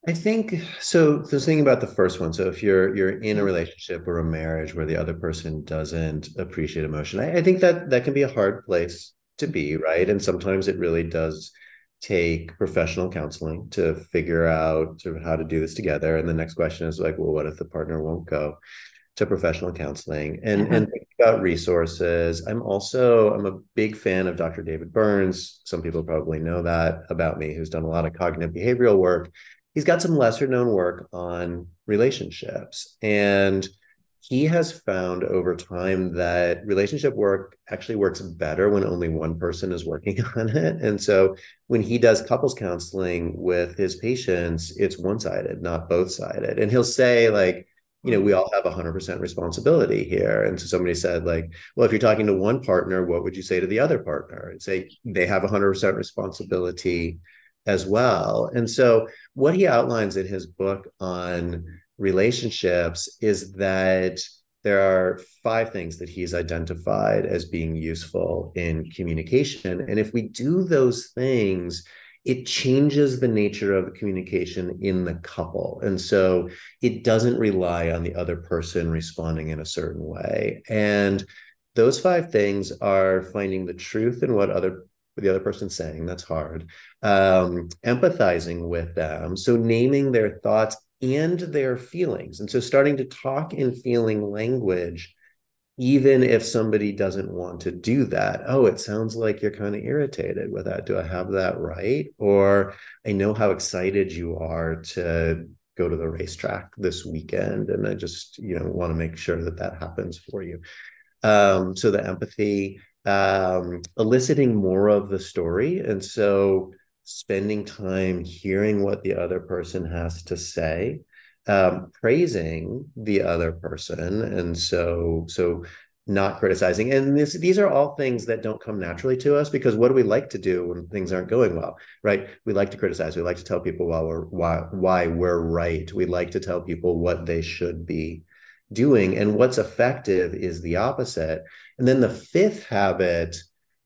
I think so. The thing about the first one. So if you're you're in a mm-hmm. relationship or a marriage where the other person doesn't appreciate emotion, I, I think that that can be a hard place to be, right? And sometimes it really does take professional counseling to figure out sort of how to do this together. And the next question is like, well, what if the partner won't go to professional counseling and mm-hmm. and think about resources? I'm also I'm a big fan of Dr. David Burns. Some people probably know that about me, who's done a lot of cognitive behavioral work he's got some lesser known work on relationships. And he has found over time that relationship work actually works better when only one person is working on it. And so when he does couples counseling with his patients, it's one sided, not both sided. And he'll say, like, you know, we mm. all have 100% responsibility here. And so somebody said, like, well, if you're talking to one partner, what would you say to the other partner? And say they have 100% responsibility as well. And so, what he outlines in his book on relationships is that there are five things that he's identified as being useful in communication. And if we do those things, it changes the nature of the communication in the couple. And so it doesn't rely on the other person responding in a certain way. And those five things are finding the truth in what other the other person's saying that's hard um, empathizing with them so naming their thoughts and their feelings and so starting to talk in feeling language even if somebody doesn't want to do that oh it sounds like you're kind of irritated with that. Do i have that right? Or i know how excited you are to go to the racetrack this weekend and i just you know want to make sure that that happens for you. Um, so the empathy um, eliciting more of the story and so spending time hearing what the other person has to say um, praising the other person. And so so not criticizing. And this these are all things that don't come naturally to us because what do we like to do when things aren't going well right? We like to criticize. We like to tell people why we're why why we're right. We like to tell people what they should be doing. And what's effective is the opposite. And then the fifth habit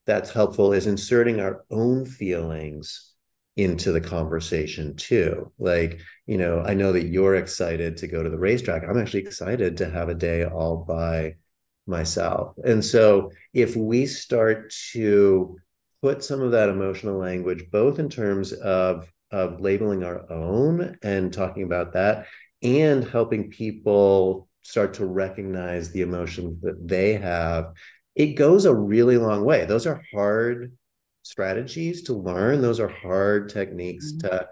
that's helpful is inserting our own feelings into the conversation too like you know i know that you're excited to go to the racetrack i'm actually excited to have a day all by myself. And so if we start to put some of that emotional language, both in terms of, of labeling our own and talking about that, and helping people start to recognize the emotions that they have, it goes a really long way. Those are hard strategies to learn. Those are hard techniques mm-hmm. to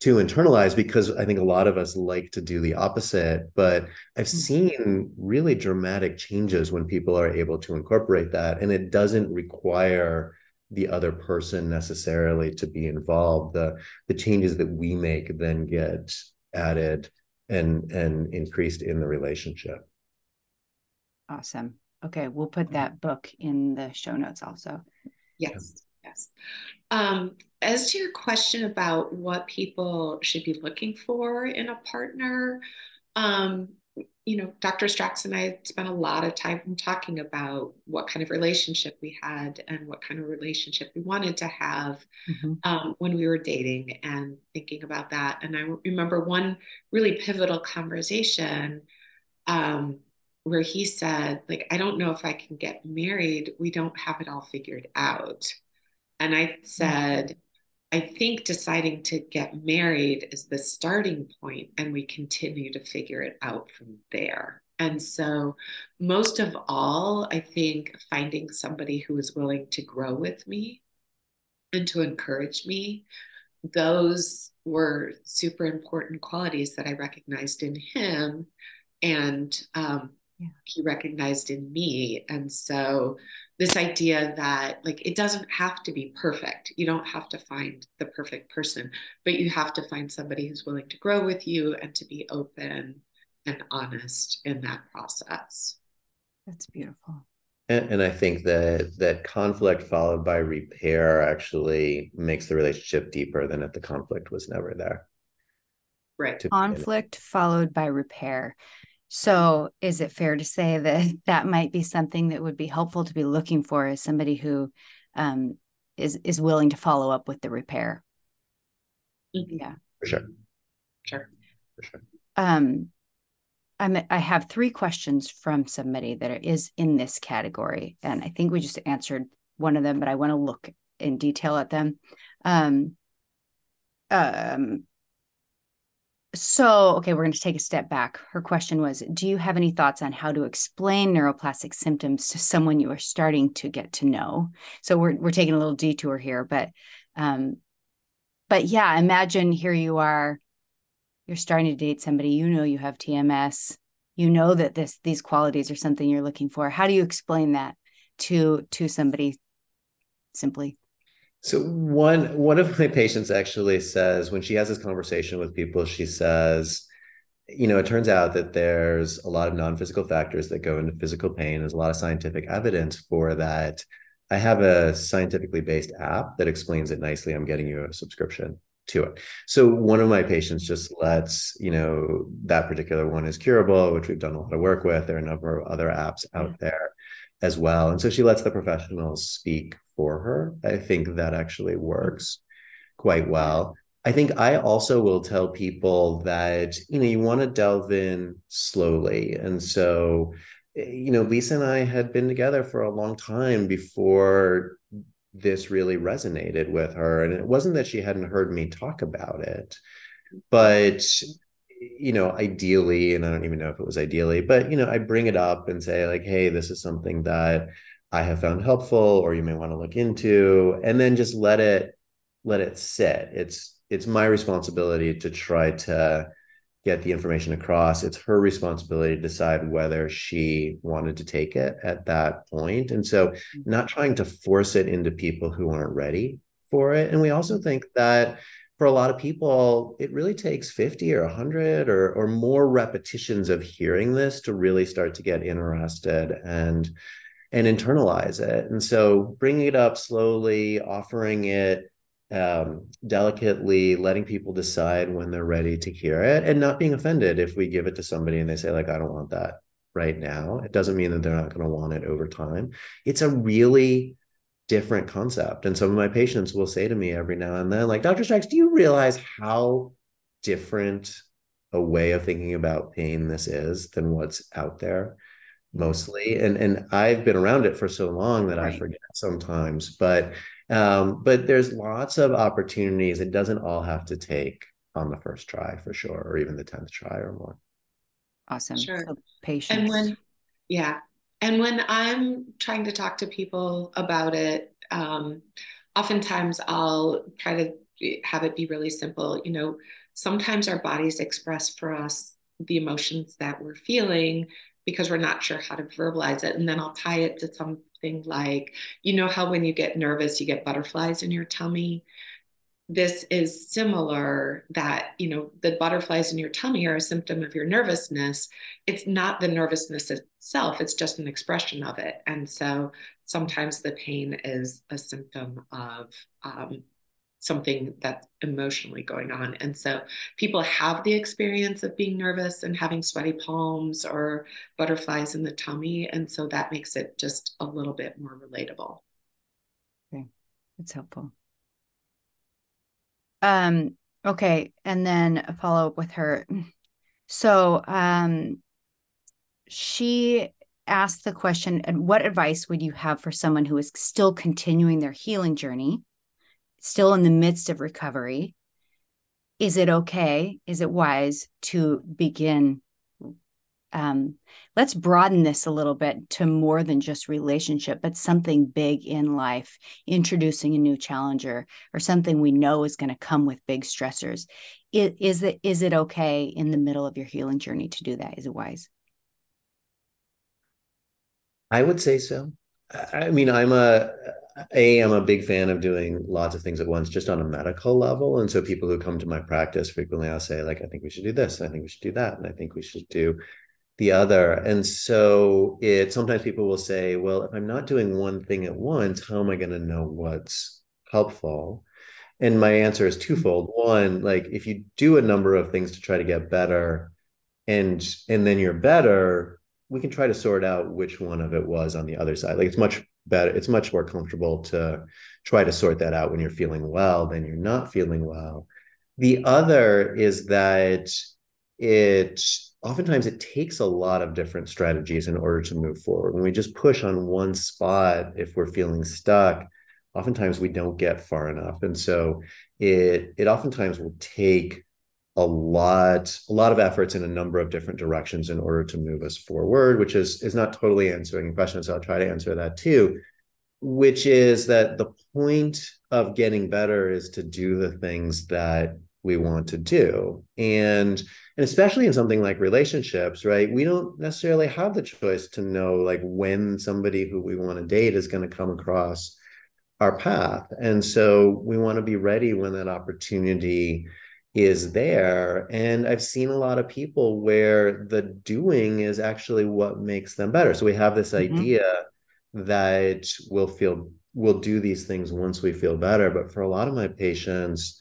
to internalize because I think a lot of us like to do the opposite. But I've mm. seen really dramatic changes when people are able to incorporate that, and it doesn't require the other person necessarily to be involved. The the changes that we make then get added and and increased in the relationship. Awesome. Okay, we'll put that book in the show notes also. Yes. Yes. Um, as to your question about what people should be looking for in a partner, um, you know, Dr. Stracks and I spent a lot of time talking about what kind of relationship we had and what kind of relationship we wanted to have mm-hmm. um, when we were dating and thinking about that. And I remember one really pivotal conversation um, where he said, like, I don't know if I can get married. We don't have it all figured out. And I said, I think deciding to get married is the starting point, and we continue to figure it out from there. And so, most of all, I think finding somebody who is willing to grow with me and to encourage me, those were super important qualities that I recognized in him. And um, yeah. he recognized in me. And so, this idea that like it doesn't have to be perfect. You don't have to find the perfect person but you have to find somebody who's willing to grow with you and to be open and honest in that process. That's beautiful. And, and i think that that conflict followed by repair actually makes the relationship deeper than if the conflict was never there. Right. Conflict followed by repair so, is it fair to say that that might be something that would be helpful to be looking for as somebody who um, is is willing to follow up with the repair? Mm-hmm. Yeah, for sure, sure, for sure. Um, I'm, I have three questions from somebody that is in this category, and I think we just answered one of them, but I want to look in detail at them. Um, um, so, okay, we're going to take a step back. Her question was Do you have any thoughts on how to explain neuroplastic symptoms to someone you are starting to get to know? So, we're, we're taking a little detour here, but, um, but yeah, imagine here you are, you're starting to date somebody, you know, you have TMS, you know that this, these qualities are something you're looking for. How do you explain that to, to somebody simply? So one one of my patients actually says when she has this conversation with people, she says, you know, it turns out that there's a lot of non-physical factors that go into physical pain. There's a lot of scientific evidence for that. I have a scientifically based app that explains it nicely. I'm getting you a subscription to it. So one of my patients just lets, you know, that particular one is curable, which we've done a lot of work with. There are a number of other apps out mm-hmm. there as well. And so she lets the professionals speak for her. I think that actually mm-hmm. works quite well. I think I also will tell people that, you know, you want to delve in slowly. And so, eh, you know, Lisa and I had been together for a long time before this really resonated with her. And it wasn't that she hadn't heard me talk about it, but you know, ideally, and I don't even know if it was ideally, but you know, I bring it up and say, like, hey, this is something that I have found helpful or you may want to look into, and then just let it let it sit. It's it's my responsibility to try to get the information across. It's her responsibility to decide whether she wanted to take it at that point. And so, mm-hmm. not trying to force it into people who aren't ready for it. And we also think that for a lot of people, it really takes 50 or 100 or, or more repetitions of hearing this to really start to get interested and and internalize it. And so bringing it up slowly, offering it um, delicately letting people decide when they're ready to hear it and not being offended if we give it to somebody and they say like i don't want that right now. It doesn't mean that they're not going to want it over time. It's a really different concept. And some of my patients will say to me every now and then like dr stracks do you realize how different a way of thinking about pain this is than what's out there mostly and and i've been around it for so long that right. i forget sometimes but um, but there's lots of opportunities. It doesn't all have to take on the first try for sure, or even the 10th try or more. Awesome. Sure. So patience. And when, yeah. And when I'm trying to talk to people about it, um, oftentimes I'll try to have it be really simple. You know, sometimes our bodies express for us the emotions that we're feeling because we're not sure how to verbalize it. And then I'll tie it to something like, you know, how when you get nervous, you get butterflies in your tummy. This is similar that, you know, the butterflies in your tummy are a symptom of your nervousness. It's not the nervousness itself, it's just an expression of it. And so sometimes the pain is a symptom of um, something that's emotionally going on. And so people have the experience of being nervous and having sweaty palms or butterflies in the tummy. And so that makes it just a little bit more relatable. Okay. That's helpful. Um, okay. And then a follow up with her. So um she asked the question, and what advice would you have for someone who is still continuing their healing journey? Still in the midst of recovery, is it okay? Is it wise to begin? Um, let's broaden this a little bit to more than just relationship, but something big in life, introducing a new challenger or something we know is going to come with big stressors. Is, is it is it okay in the middle of your healing journey to do that? Is it wise? I would say so. I mean, I'm a a i'm a big fan of doing lots of things at once just on a medical level. And so people who come to my practice frequently i'll say like i think we should do this i think we should do that and i think we should do the other. And so it sometimes people will say well if i'm not doing one thing at once how am i going to know what's helpful? And my answer is mm-hmm. twofold. One like if you do a number of things to try to get better and and then you're better we can try to sort out which one of it was on the other side. Like it's much better. It's much more comfortable to try to sort that out when you're feeling well than you're not feeling well. The other is that it oftentimes it takes a lot of different strategies in order to move forward. When we just push on one spot if we're feeling stuck oftentimes we don't get far enough. And so it it oftentimes will take a lot a lot of efforts in a number of different directions in order to move us forward which is is not totally answering your question so i'll try to answer that too which is that the point of getting better is to do the things that we want to do. And and especially in something like relationships right we don't necessarily have the choice to know like when somebody who we want to date is going to come across our path. And so we want to be ready when that opportunity is there. And I've seen a lot of people where the doing is actually what makes them better. So we have this mm-hmm. idea that we'll feel we'll do these things once we feel better. But for a lot of my patients,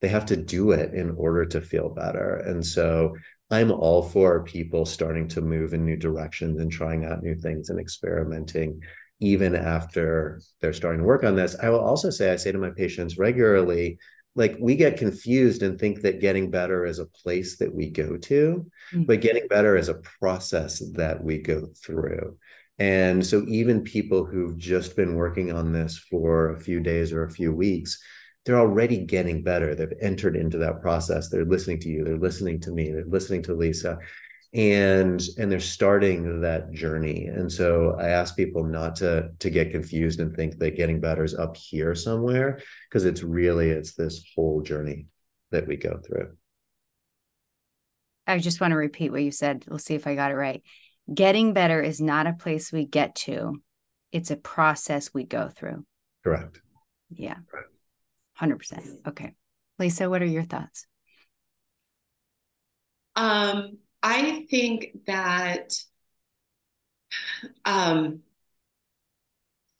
they have to do it in order to feel better. And so I'm all for people starting to move in new directions and trying out new things and experimenting even after they're starting to work on this. I will also say, I say to my patients regularly, like we get confused and think that getting better is a place that we go to mm-hmm. but getting better is a process that we go through. And so even people who've just been working on this for a few days or a few weeks they're already getting better. They've entered into that process. They're listening to you. They're listening to me. They're listening to lisa and and they're starting that journey and so i ask people not to to get confused and think that getting better is up here somewhere because it's really it's this whole journey that we go through I just want to repeat what you said. We'll see if I got it right. Getting better is not a place we get to, it's a process we go through. Correct. Yeah. correct. 100%. Okay. Lisa, what are your thoughts? Um, I think that um,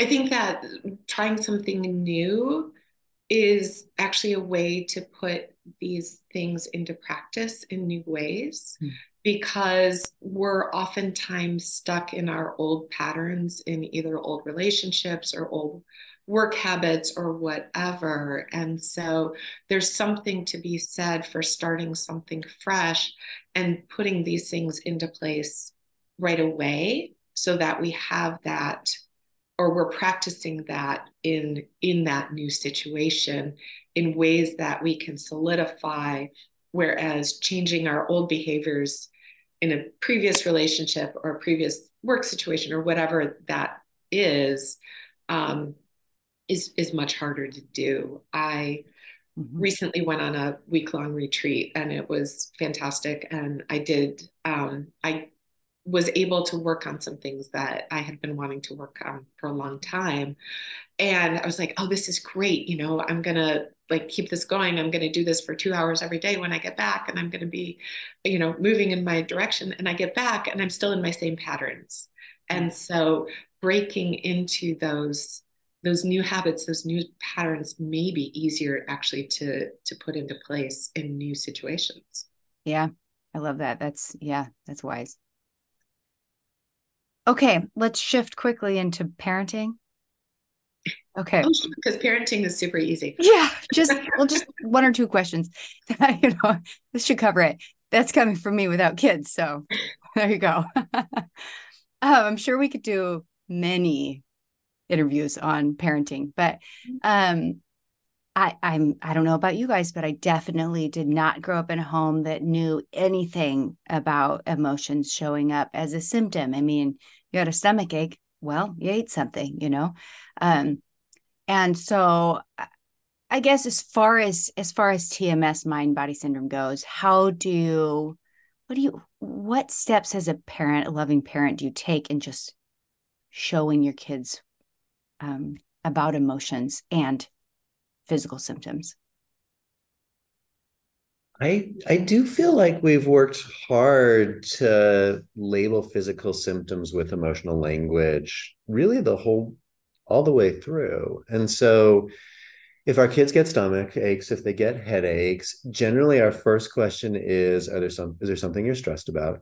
I think that trying something new is actually a way to put these things into practice in new ways mm. because we're oftentimes stuck in our old patterns in either old relationships or old work habits or whatever. And so there's something to be said for starting something fresh and putting these things into place right away so that we have that or we're practicing that in in that new situation in ways that we can solidify whereas changing our old behaviors in a previous relationship or a previous work situation or whatever that is um, is is much harder to do. I mm-hmm. recently went on a week long retreat and it was fantastic. And I did um, I was able to work on some things that I had been wanting to work on for a long time. And I was like, oh, this is great. You know, I'm gonna like keep this going. I'm gonna do this for two hours every day when I get back, and I'm gonna be, you know, moving in my direction. And I get back and I'm still in my same patterns. And so breaking into those those new habits those new patterns may be easier actually to to put into place in new situations. Yeah i love that. That's yeah that's wise. Okay let's shift quickly into parenting. Okay. Because oh, parenting is super easy. Yeah just well just one or two questions you know this should cover it. That's coming from me without kids so there you go. Um, i'm sure we could do many interviews on parenting. But mm-hmm. um, I, I'm I don't know about you guys, but I definitely did not grow up in a home that knew anything about emotions showing up as a symptom. I mean, you had a stomach ache, well, you ate something, you know. Um, and so I guess as far as as far as TMS mind body syndrome goes, how do you what do you what steps as a parent, a loving parent do you take in just showing your kids um, about emotions and physical symptoms? I I do feel like we've worked hard to label physical symptoms with emotional language, really the whole all the way through. And so if our kids get stomach aches, if they get headaches, generally our first question is are there some is there something you're stressed about?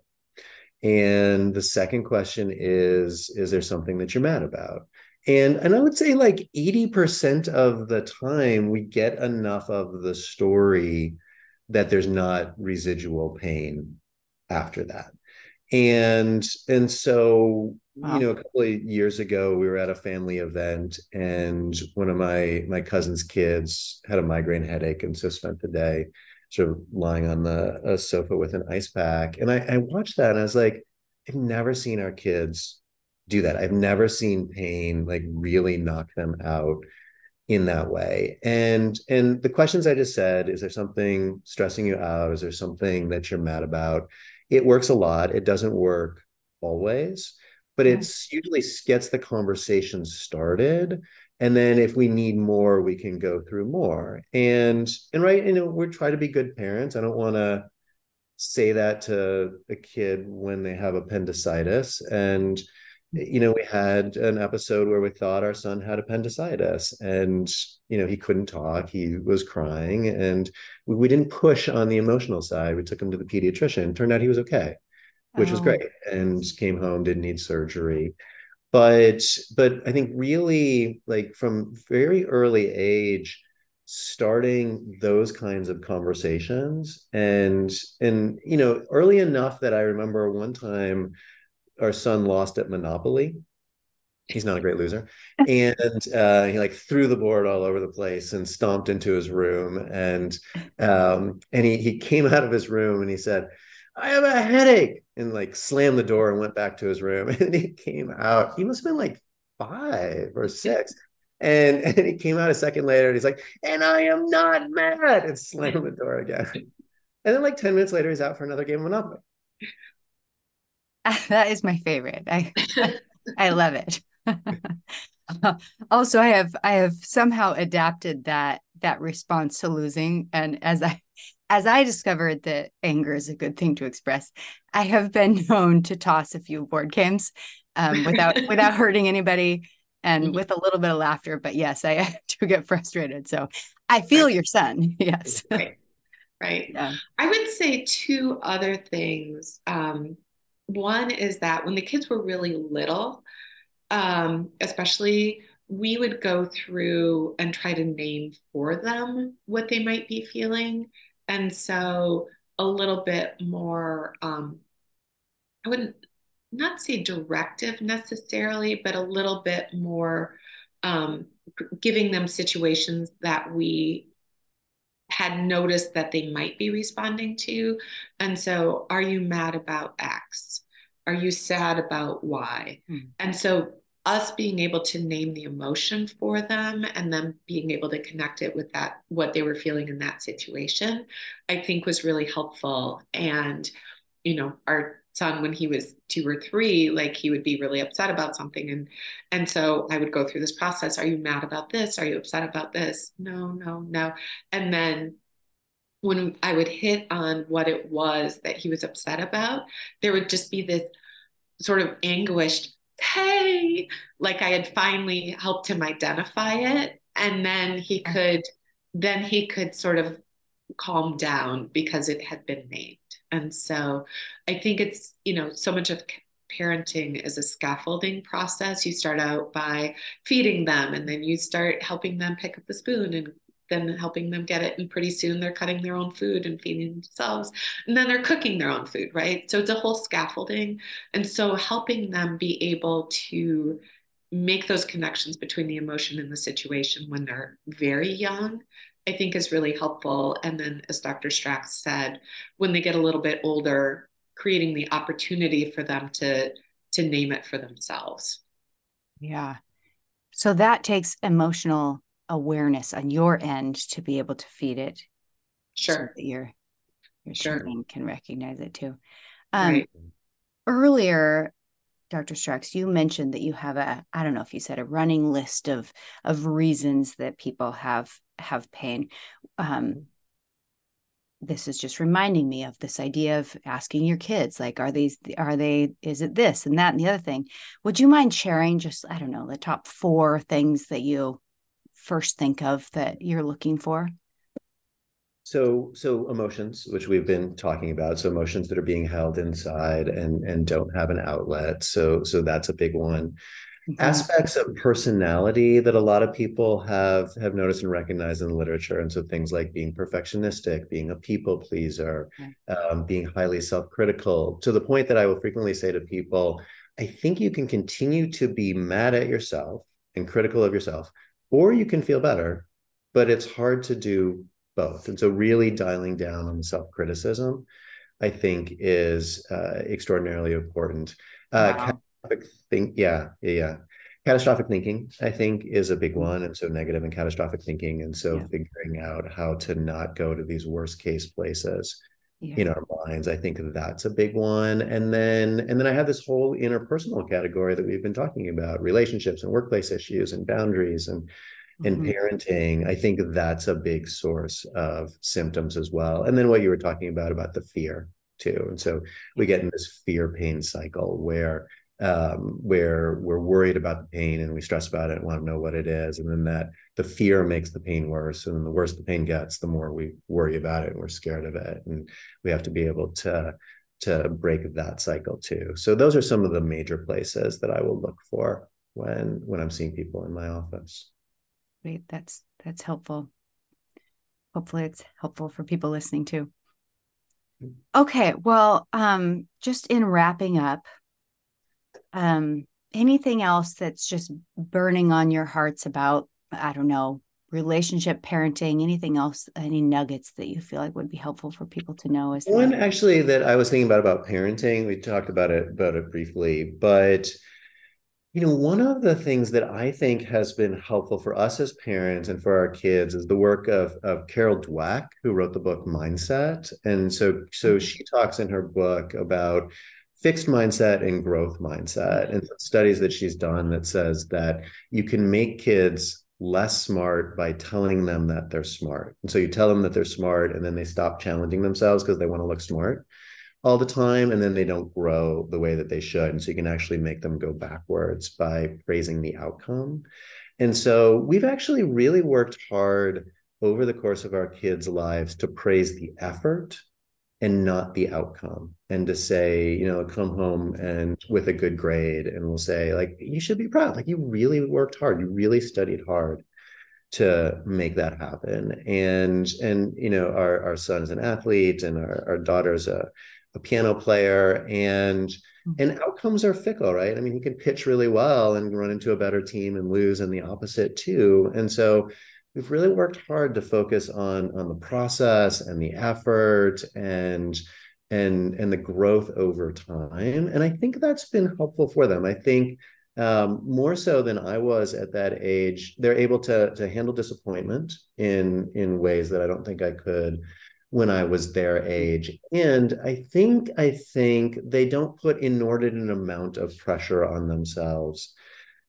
And the second question is is there something that you're mad about? And and i would say like 80% of the time we get enough of the story that there's not residual pain after that and and so wow. you know a couple of years ago we were at a family event and one of my my cousin's kids had a migraine headache and so spent the day sort of lying on the sofa with an ice pack and I, I watched that and i was like i've never seen our kids do that. I've never seen pain like really knock them out in that way. And and the questions I just said, is there something stressing you out? Is there something that you're mad about? It works a lot. It doesn't work always, but yeah. it's usually gets the conversation started. And then if we need more, we can go through more. And and right, you know, we try to be good parents. I don't want to say that to a kid when they have appendicitis and you know, we had an episode where we thought our son had appendicitis and, you know, he couldn't talk. He was crying and we, we didn't push on the emotional side. We took him to the pediatrician. Turned out he was okay, which oh. was great and came home, didn't need surgery. But, but I think really like from very early age, starting those kinds of conversations and, and, you know, early enough that I remember one time our son lost at Monopoly. He's not a great loser, and uh, he like threw the board all over the place and stomped into his room. And um, and he he came out of his room and he said, "I have a headache," and like slammed the door and went back to his room. And he came out. He must have been like five or six. And, and he came out a second later and he's like, and I am not mad and slammed the door again. And then like 10 minutes later, he's out for another game of Monopoly. that is my favorite. I I love it. also, I have I have somehow adapted that that response to losing, and as I as I discovered that anger is a good thing to express, I have been known to toss a few board games um, without without hurting anybody and mm-hmm. with a little bit of laughter. But yes, I do get frustrated. So I feel your son. Yes. Right. Right. Yeah. I would say two other things. Um, one is that when the kids were really little, um, especially, we would go through and try to name for them what they might be feeling. And so a little bit more, um, I wouldn't not say directive necessarily, but a little bit more um, giving them situations that we had noticed that they might be responding to. And so, are you mad about X? Are you sad about Y? Hmm. And so, us being able to name the emotion for them and then being able to connect it with that, what they were feeling in that situation, I think was really helpful. And, you know, our son when he was two or three like he would be really upset about something. And and so i would go through this process. Are you mad about this? Are you upset about this? No no no. And then when i would hit on what it was that he was upset about there would just be this sort of anguished hey like i had finally helped him identify it. And then he uh-huh. could then he could sort of calm down because it had been named and so I think it's, you know, so much of parenting is a scaffolding process. You start out by feeding them and then you start helping them pick up the spoon and then helping them get it. And pretty soon they're cutting their own food and feeding themselves. And then they're cooking their own food, right? So it's a whole scaffolding. And so helping them be able to make those connections between the emotion and the situation when they're very young I think is really helpful. And then, as Dr. Stracks said, when they get a little bit older, creating the opportunity for them to to name it for themselves. Yeah. So that takes emotional awareness on your end to be able to feed it. Sure. So that your your sure. can recognize it too. Um, right. Earlier, Dr. Stracks, you mentioned that you have a, I don't know if you said a running list of of reasons that people have have pain. Um, this is just reminding me of this idea of asking your kids, like, are these, are they, is it this and that and the other thing? Would you mind sharing just, I don't know, the top four things that you first think of that you're looking for? So, so emotions, which we've been talking about, so emotions that are being held inside and and don't have an outlet. So, so that's a big one. Mm-hmm. Aspects of personality that a lot of people have have noticed and recognized in the literature, and so things like being perfectionistic, being a people pleaser, um, being highly self critical, to the point that I will frequently say to people, I think you can continue to be mad at yourself and critical of yourself, or you can feel better, but it's hard to do both. And so, really dialing down on self criticism, I think, is uh, extraordinarily important. Uh, wow. Catastrophic think, yeah, yeah, yeah. Catastrophic thinking, I think, is a big mm-hmm. one. And so, negative and catastrophic thinking. And so, yeah. figuring out how to not go to these worst case places. Yeah. in our minds i think that's a big one and then and then i have this whole interpersonal category that we've been talking about relationships and workplace issues and boundaries and in mm-hmm. parenting i think that's a big source of symptoms as well and then what you were talking about about the fear too and so we get in this fear pain cycle where um, where we're worried about the pain and we stress about it and want to know what it is and then that the fear makes the pain worse and the worse the pain gets the more we worry about it and we're scared of it and we have to be able to to break that cycle too so those are some of the major places that i will look for when when i'm seeing people in my office Great. That's that's helpful. Hopefully it's helpful for people listening too. Mm. Okay, well, um, just in wrapping up, um, anything else that's just burning on your hearts about, I don't know, relationship parenting, anything else, any nuggets that you feel like would be helpful for people to know is one actually that I was thinking about about parenting. We talked about it about it briefly, but You know, one of the things that I think has been helpful for us as parents and for our kids is the work of, of Carol Dweck, who wrote the book Mindset. And so, so mm-hmm. she talks in her book about fixed mindset and growth mindset. Mm-hmm. And studies that she's done that says that you can make kids less smart by telling them that they're smart. And so you tell them that they're smart and then they stop challenging themselves because they want to look smart all the time and then they don't grow the way that they should. And so you can actually make them go backwards by praising the outcome. And so we've actually really worked hard over the course of our kids lives to praise the effort and not the outcome. And to say you know come home and with a good grade and we'll say like you should be proud. Like you really worked hard. You really studied hard to make that happen. And and you know our our son is an athlete and our, our daughter's a a piano player. And mm-hmm. and outcomes are fickle right? I mean he can pitch really well and run into a better team and lose and the opposite too. And so we've really worked hard to focus on on the process and the effort and and and the growth over time and i think that's been helpful for them i think um, more so than I was at that age, they're able to to handle disappointment in in ways that I don't think I could when I was their age. And I think I think they don't put inordinate amount of pressure on themselves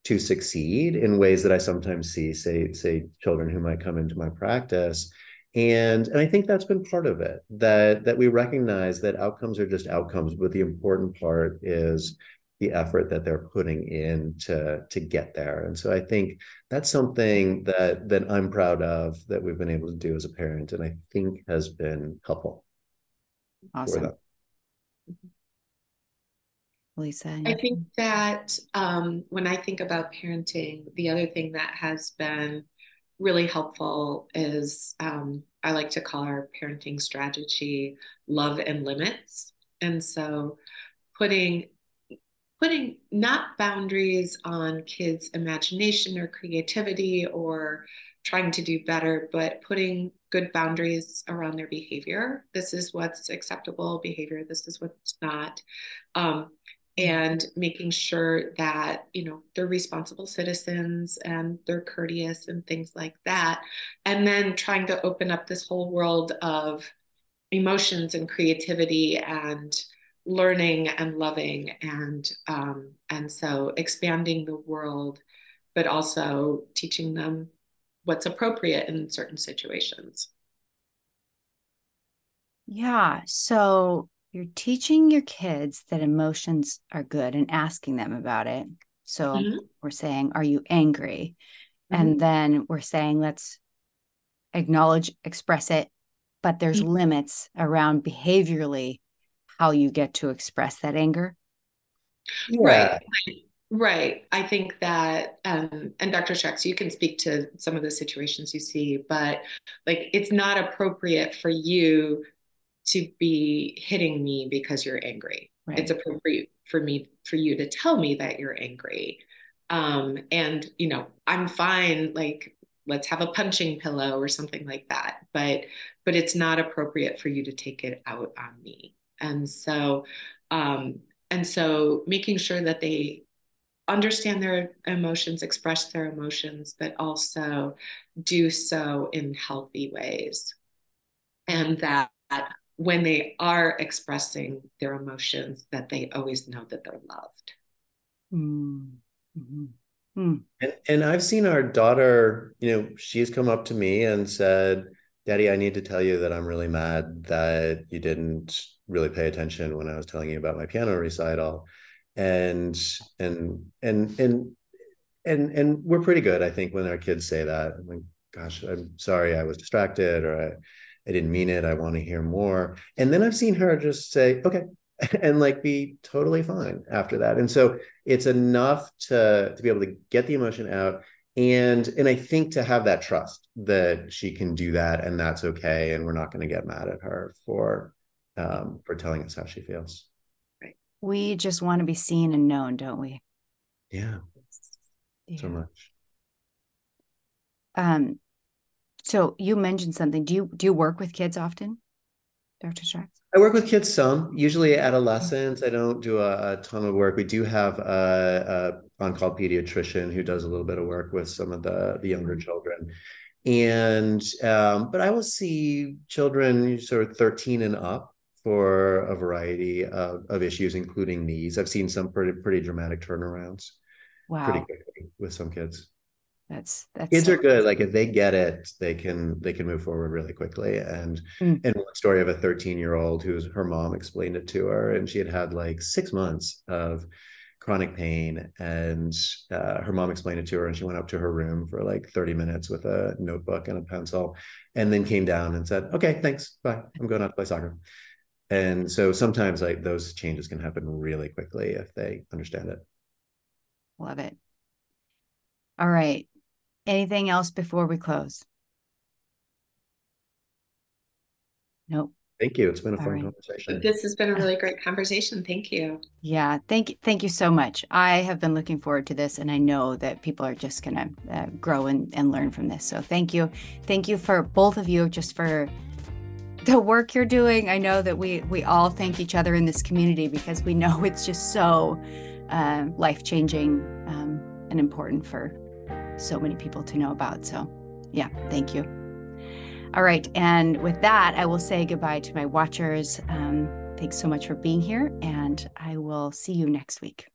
to succeed in ways that I sometimes see, say, say children who might come into my practice. And, and I think that's been part of it, that that we recognize that outcomes are just outcomes, but the important part is the effort that they're putting in to to get there. And so i think that's something that that i'm proud of that we've been able to do as a parent and i think has been helpful awesome lisa i think that um, when i think about parenting the other thing that has been really helpful is um, i like to call our parenting strategy love and limits and so putting putting not boundaries on kids' imagination or creativity or trying to do better, but putting good boundaries around their behavior. This is what's acceptable behavior, this is what's not. Um, and making sure that you know they're responsible citizens and they're courteous and things like that. And then trying to open up this whole world of emotions and creativity and learning and loving and um, and so expanding the world but also teaching them what's appropriate in certain situations. Yeah so you're teaching your kids that emotions are good and asking them about it so mm-hmm. we're saying are you angry mm-hmm. and then we're saying let's acknowledge express it but there's mm-hmm. limits around behaviorally how you get to express that anger yeah. right right i think that um, and dr Stracks, you can speak to some of the situations you see but like it's not appropriate for you to be hitting me because you're angry. Right. it's appropriate for me for you to tell me that you're angry. Um, and you know i'm fine like let's have a punching pillow or something like that but but it's not appropriate for you to take it out on me. And so um, and so making sure that they understand their emotions express their emotions but also do so in healthy ways. And that when they are expressing their emotions that they always know that they're loved mm-hmm. Mm. And, and I've seen our daughter, you know, she's come up to me and said, Daddy, I need to tell you that I'm really mad that you didn't really pay attention when I was telling you about my piano recital. And and and and and and we're pretty good, I think, when our kids say that. I'm like, gosh, I'm sorry, I was distracted or I, I didn't mean it. I want to hear more. And then I've seen her just say, okay, and like be totally fine after that. And so it's enough to to be able to get the emotion out and and i think to have that trust that she can do that and that's okay and we're not going to get mad at her for um for telling us how she feels right we just want to be seen and known don't we yeah, yeah. so much um so you mentioned something do you do you work with kids often dr Stracks? I work with kids some, usually adolescents. I don't do a, a ton of work. We do have a, a on-call pediatrician who does a little bit of work with some of the the younger children. And um, but I will see children sort of 13 and up for a variety of, of issues, including knees. I've seen some pretty pretty dramatic turnarounds. Wow. Pretty quickly with some kids. That's that's kids so are good. Like if they get it, they can they can move forward really quickly. And Mm. and one story of a 13 year old who's her mom explained it to her, and she had had like six months of chronic pain, and uh, her mom explained it to her, and she went up to her room for like 30 minutes with a notebook and a pencil, and then came down and said, "Okay, thanks, bye. I'm going out to play soccer." And so sometimes like those changes can happen really quickly if they understand it. Love it. All right. Anything else before we close? Nope. Thank you. It's been a All fun right. conversation. This has been a really great conversation. Thank you. Yeah, thank you, thank you so much. I have been looking forward to this, and I know that people are just gonna uh, grow and, and learn from this. So thank you, thank you for both of you, just for the work you're doing. I know that we we all thank each other in this community because we know it's just so uh, life changing um, and important for so many people to know about. So, yeah, thank you. All right. And with that, I will say goodbye to my watchers. Um, thanks so much for being here, and I will see you next week.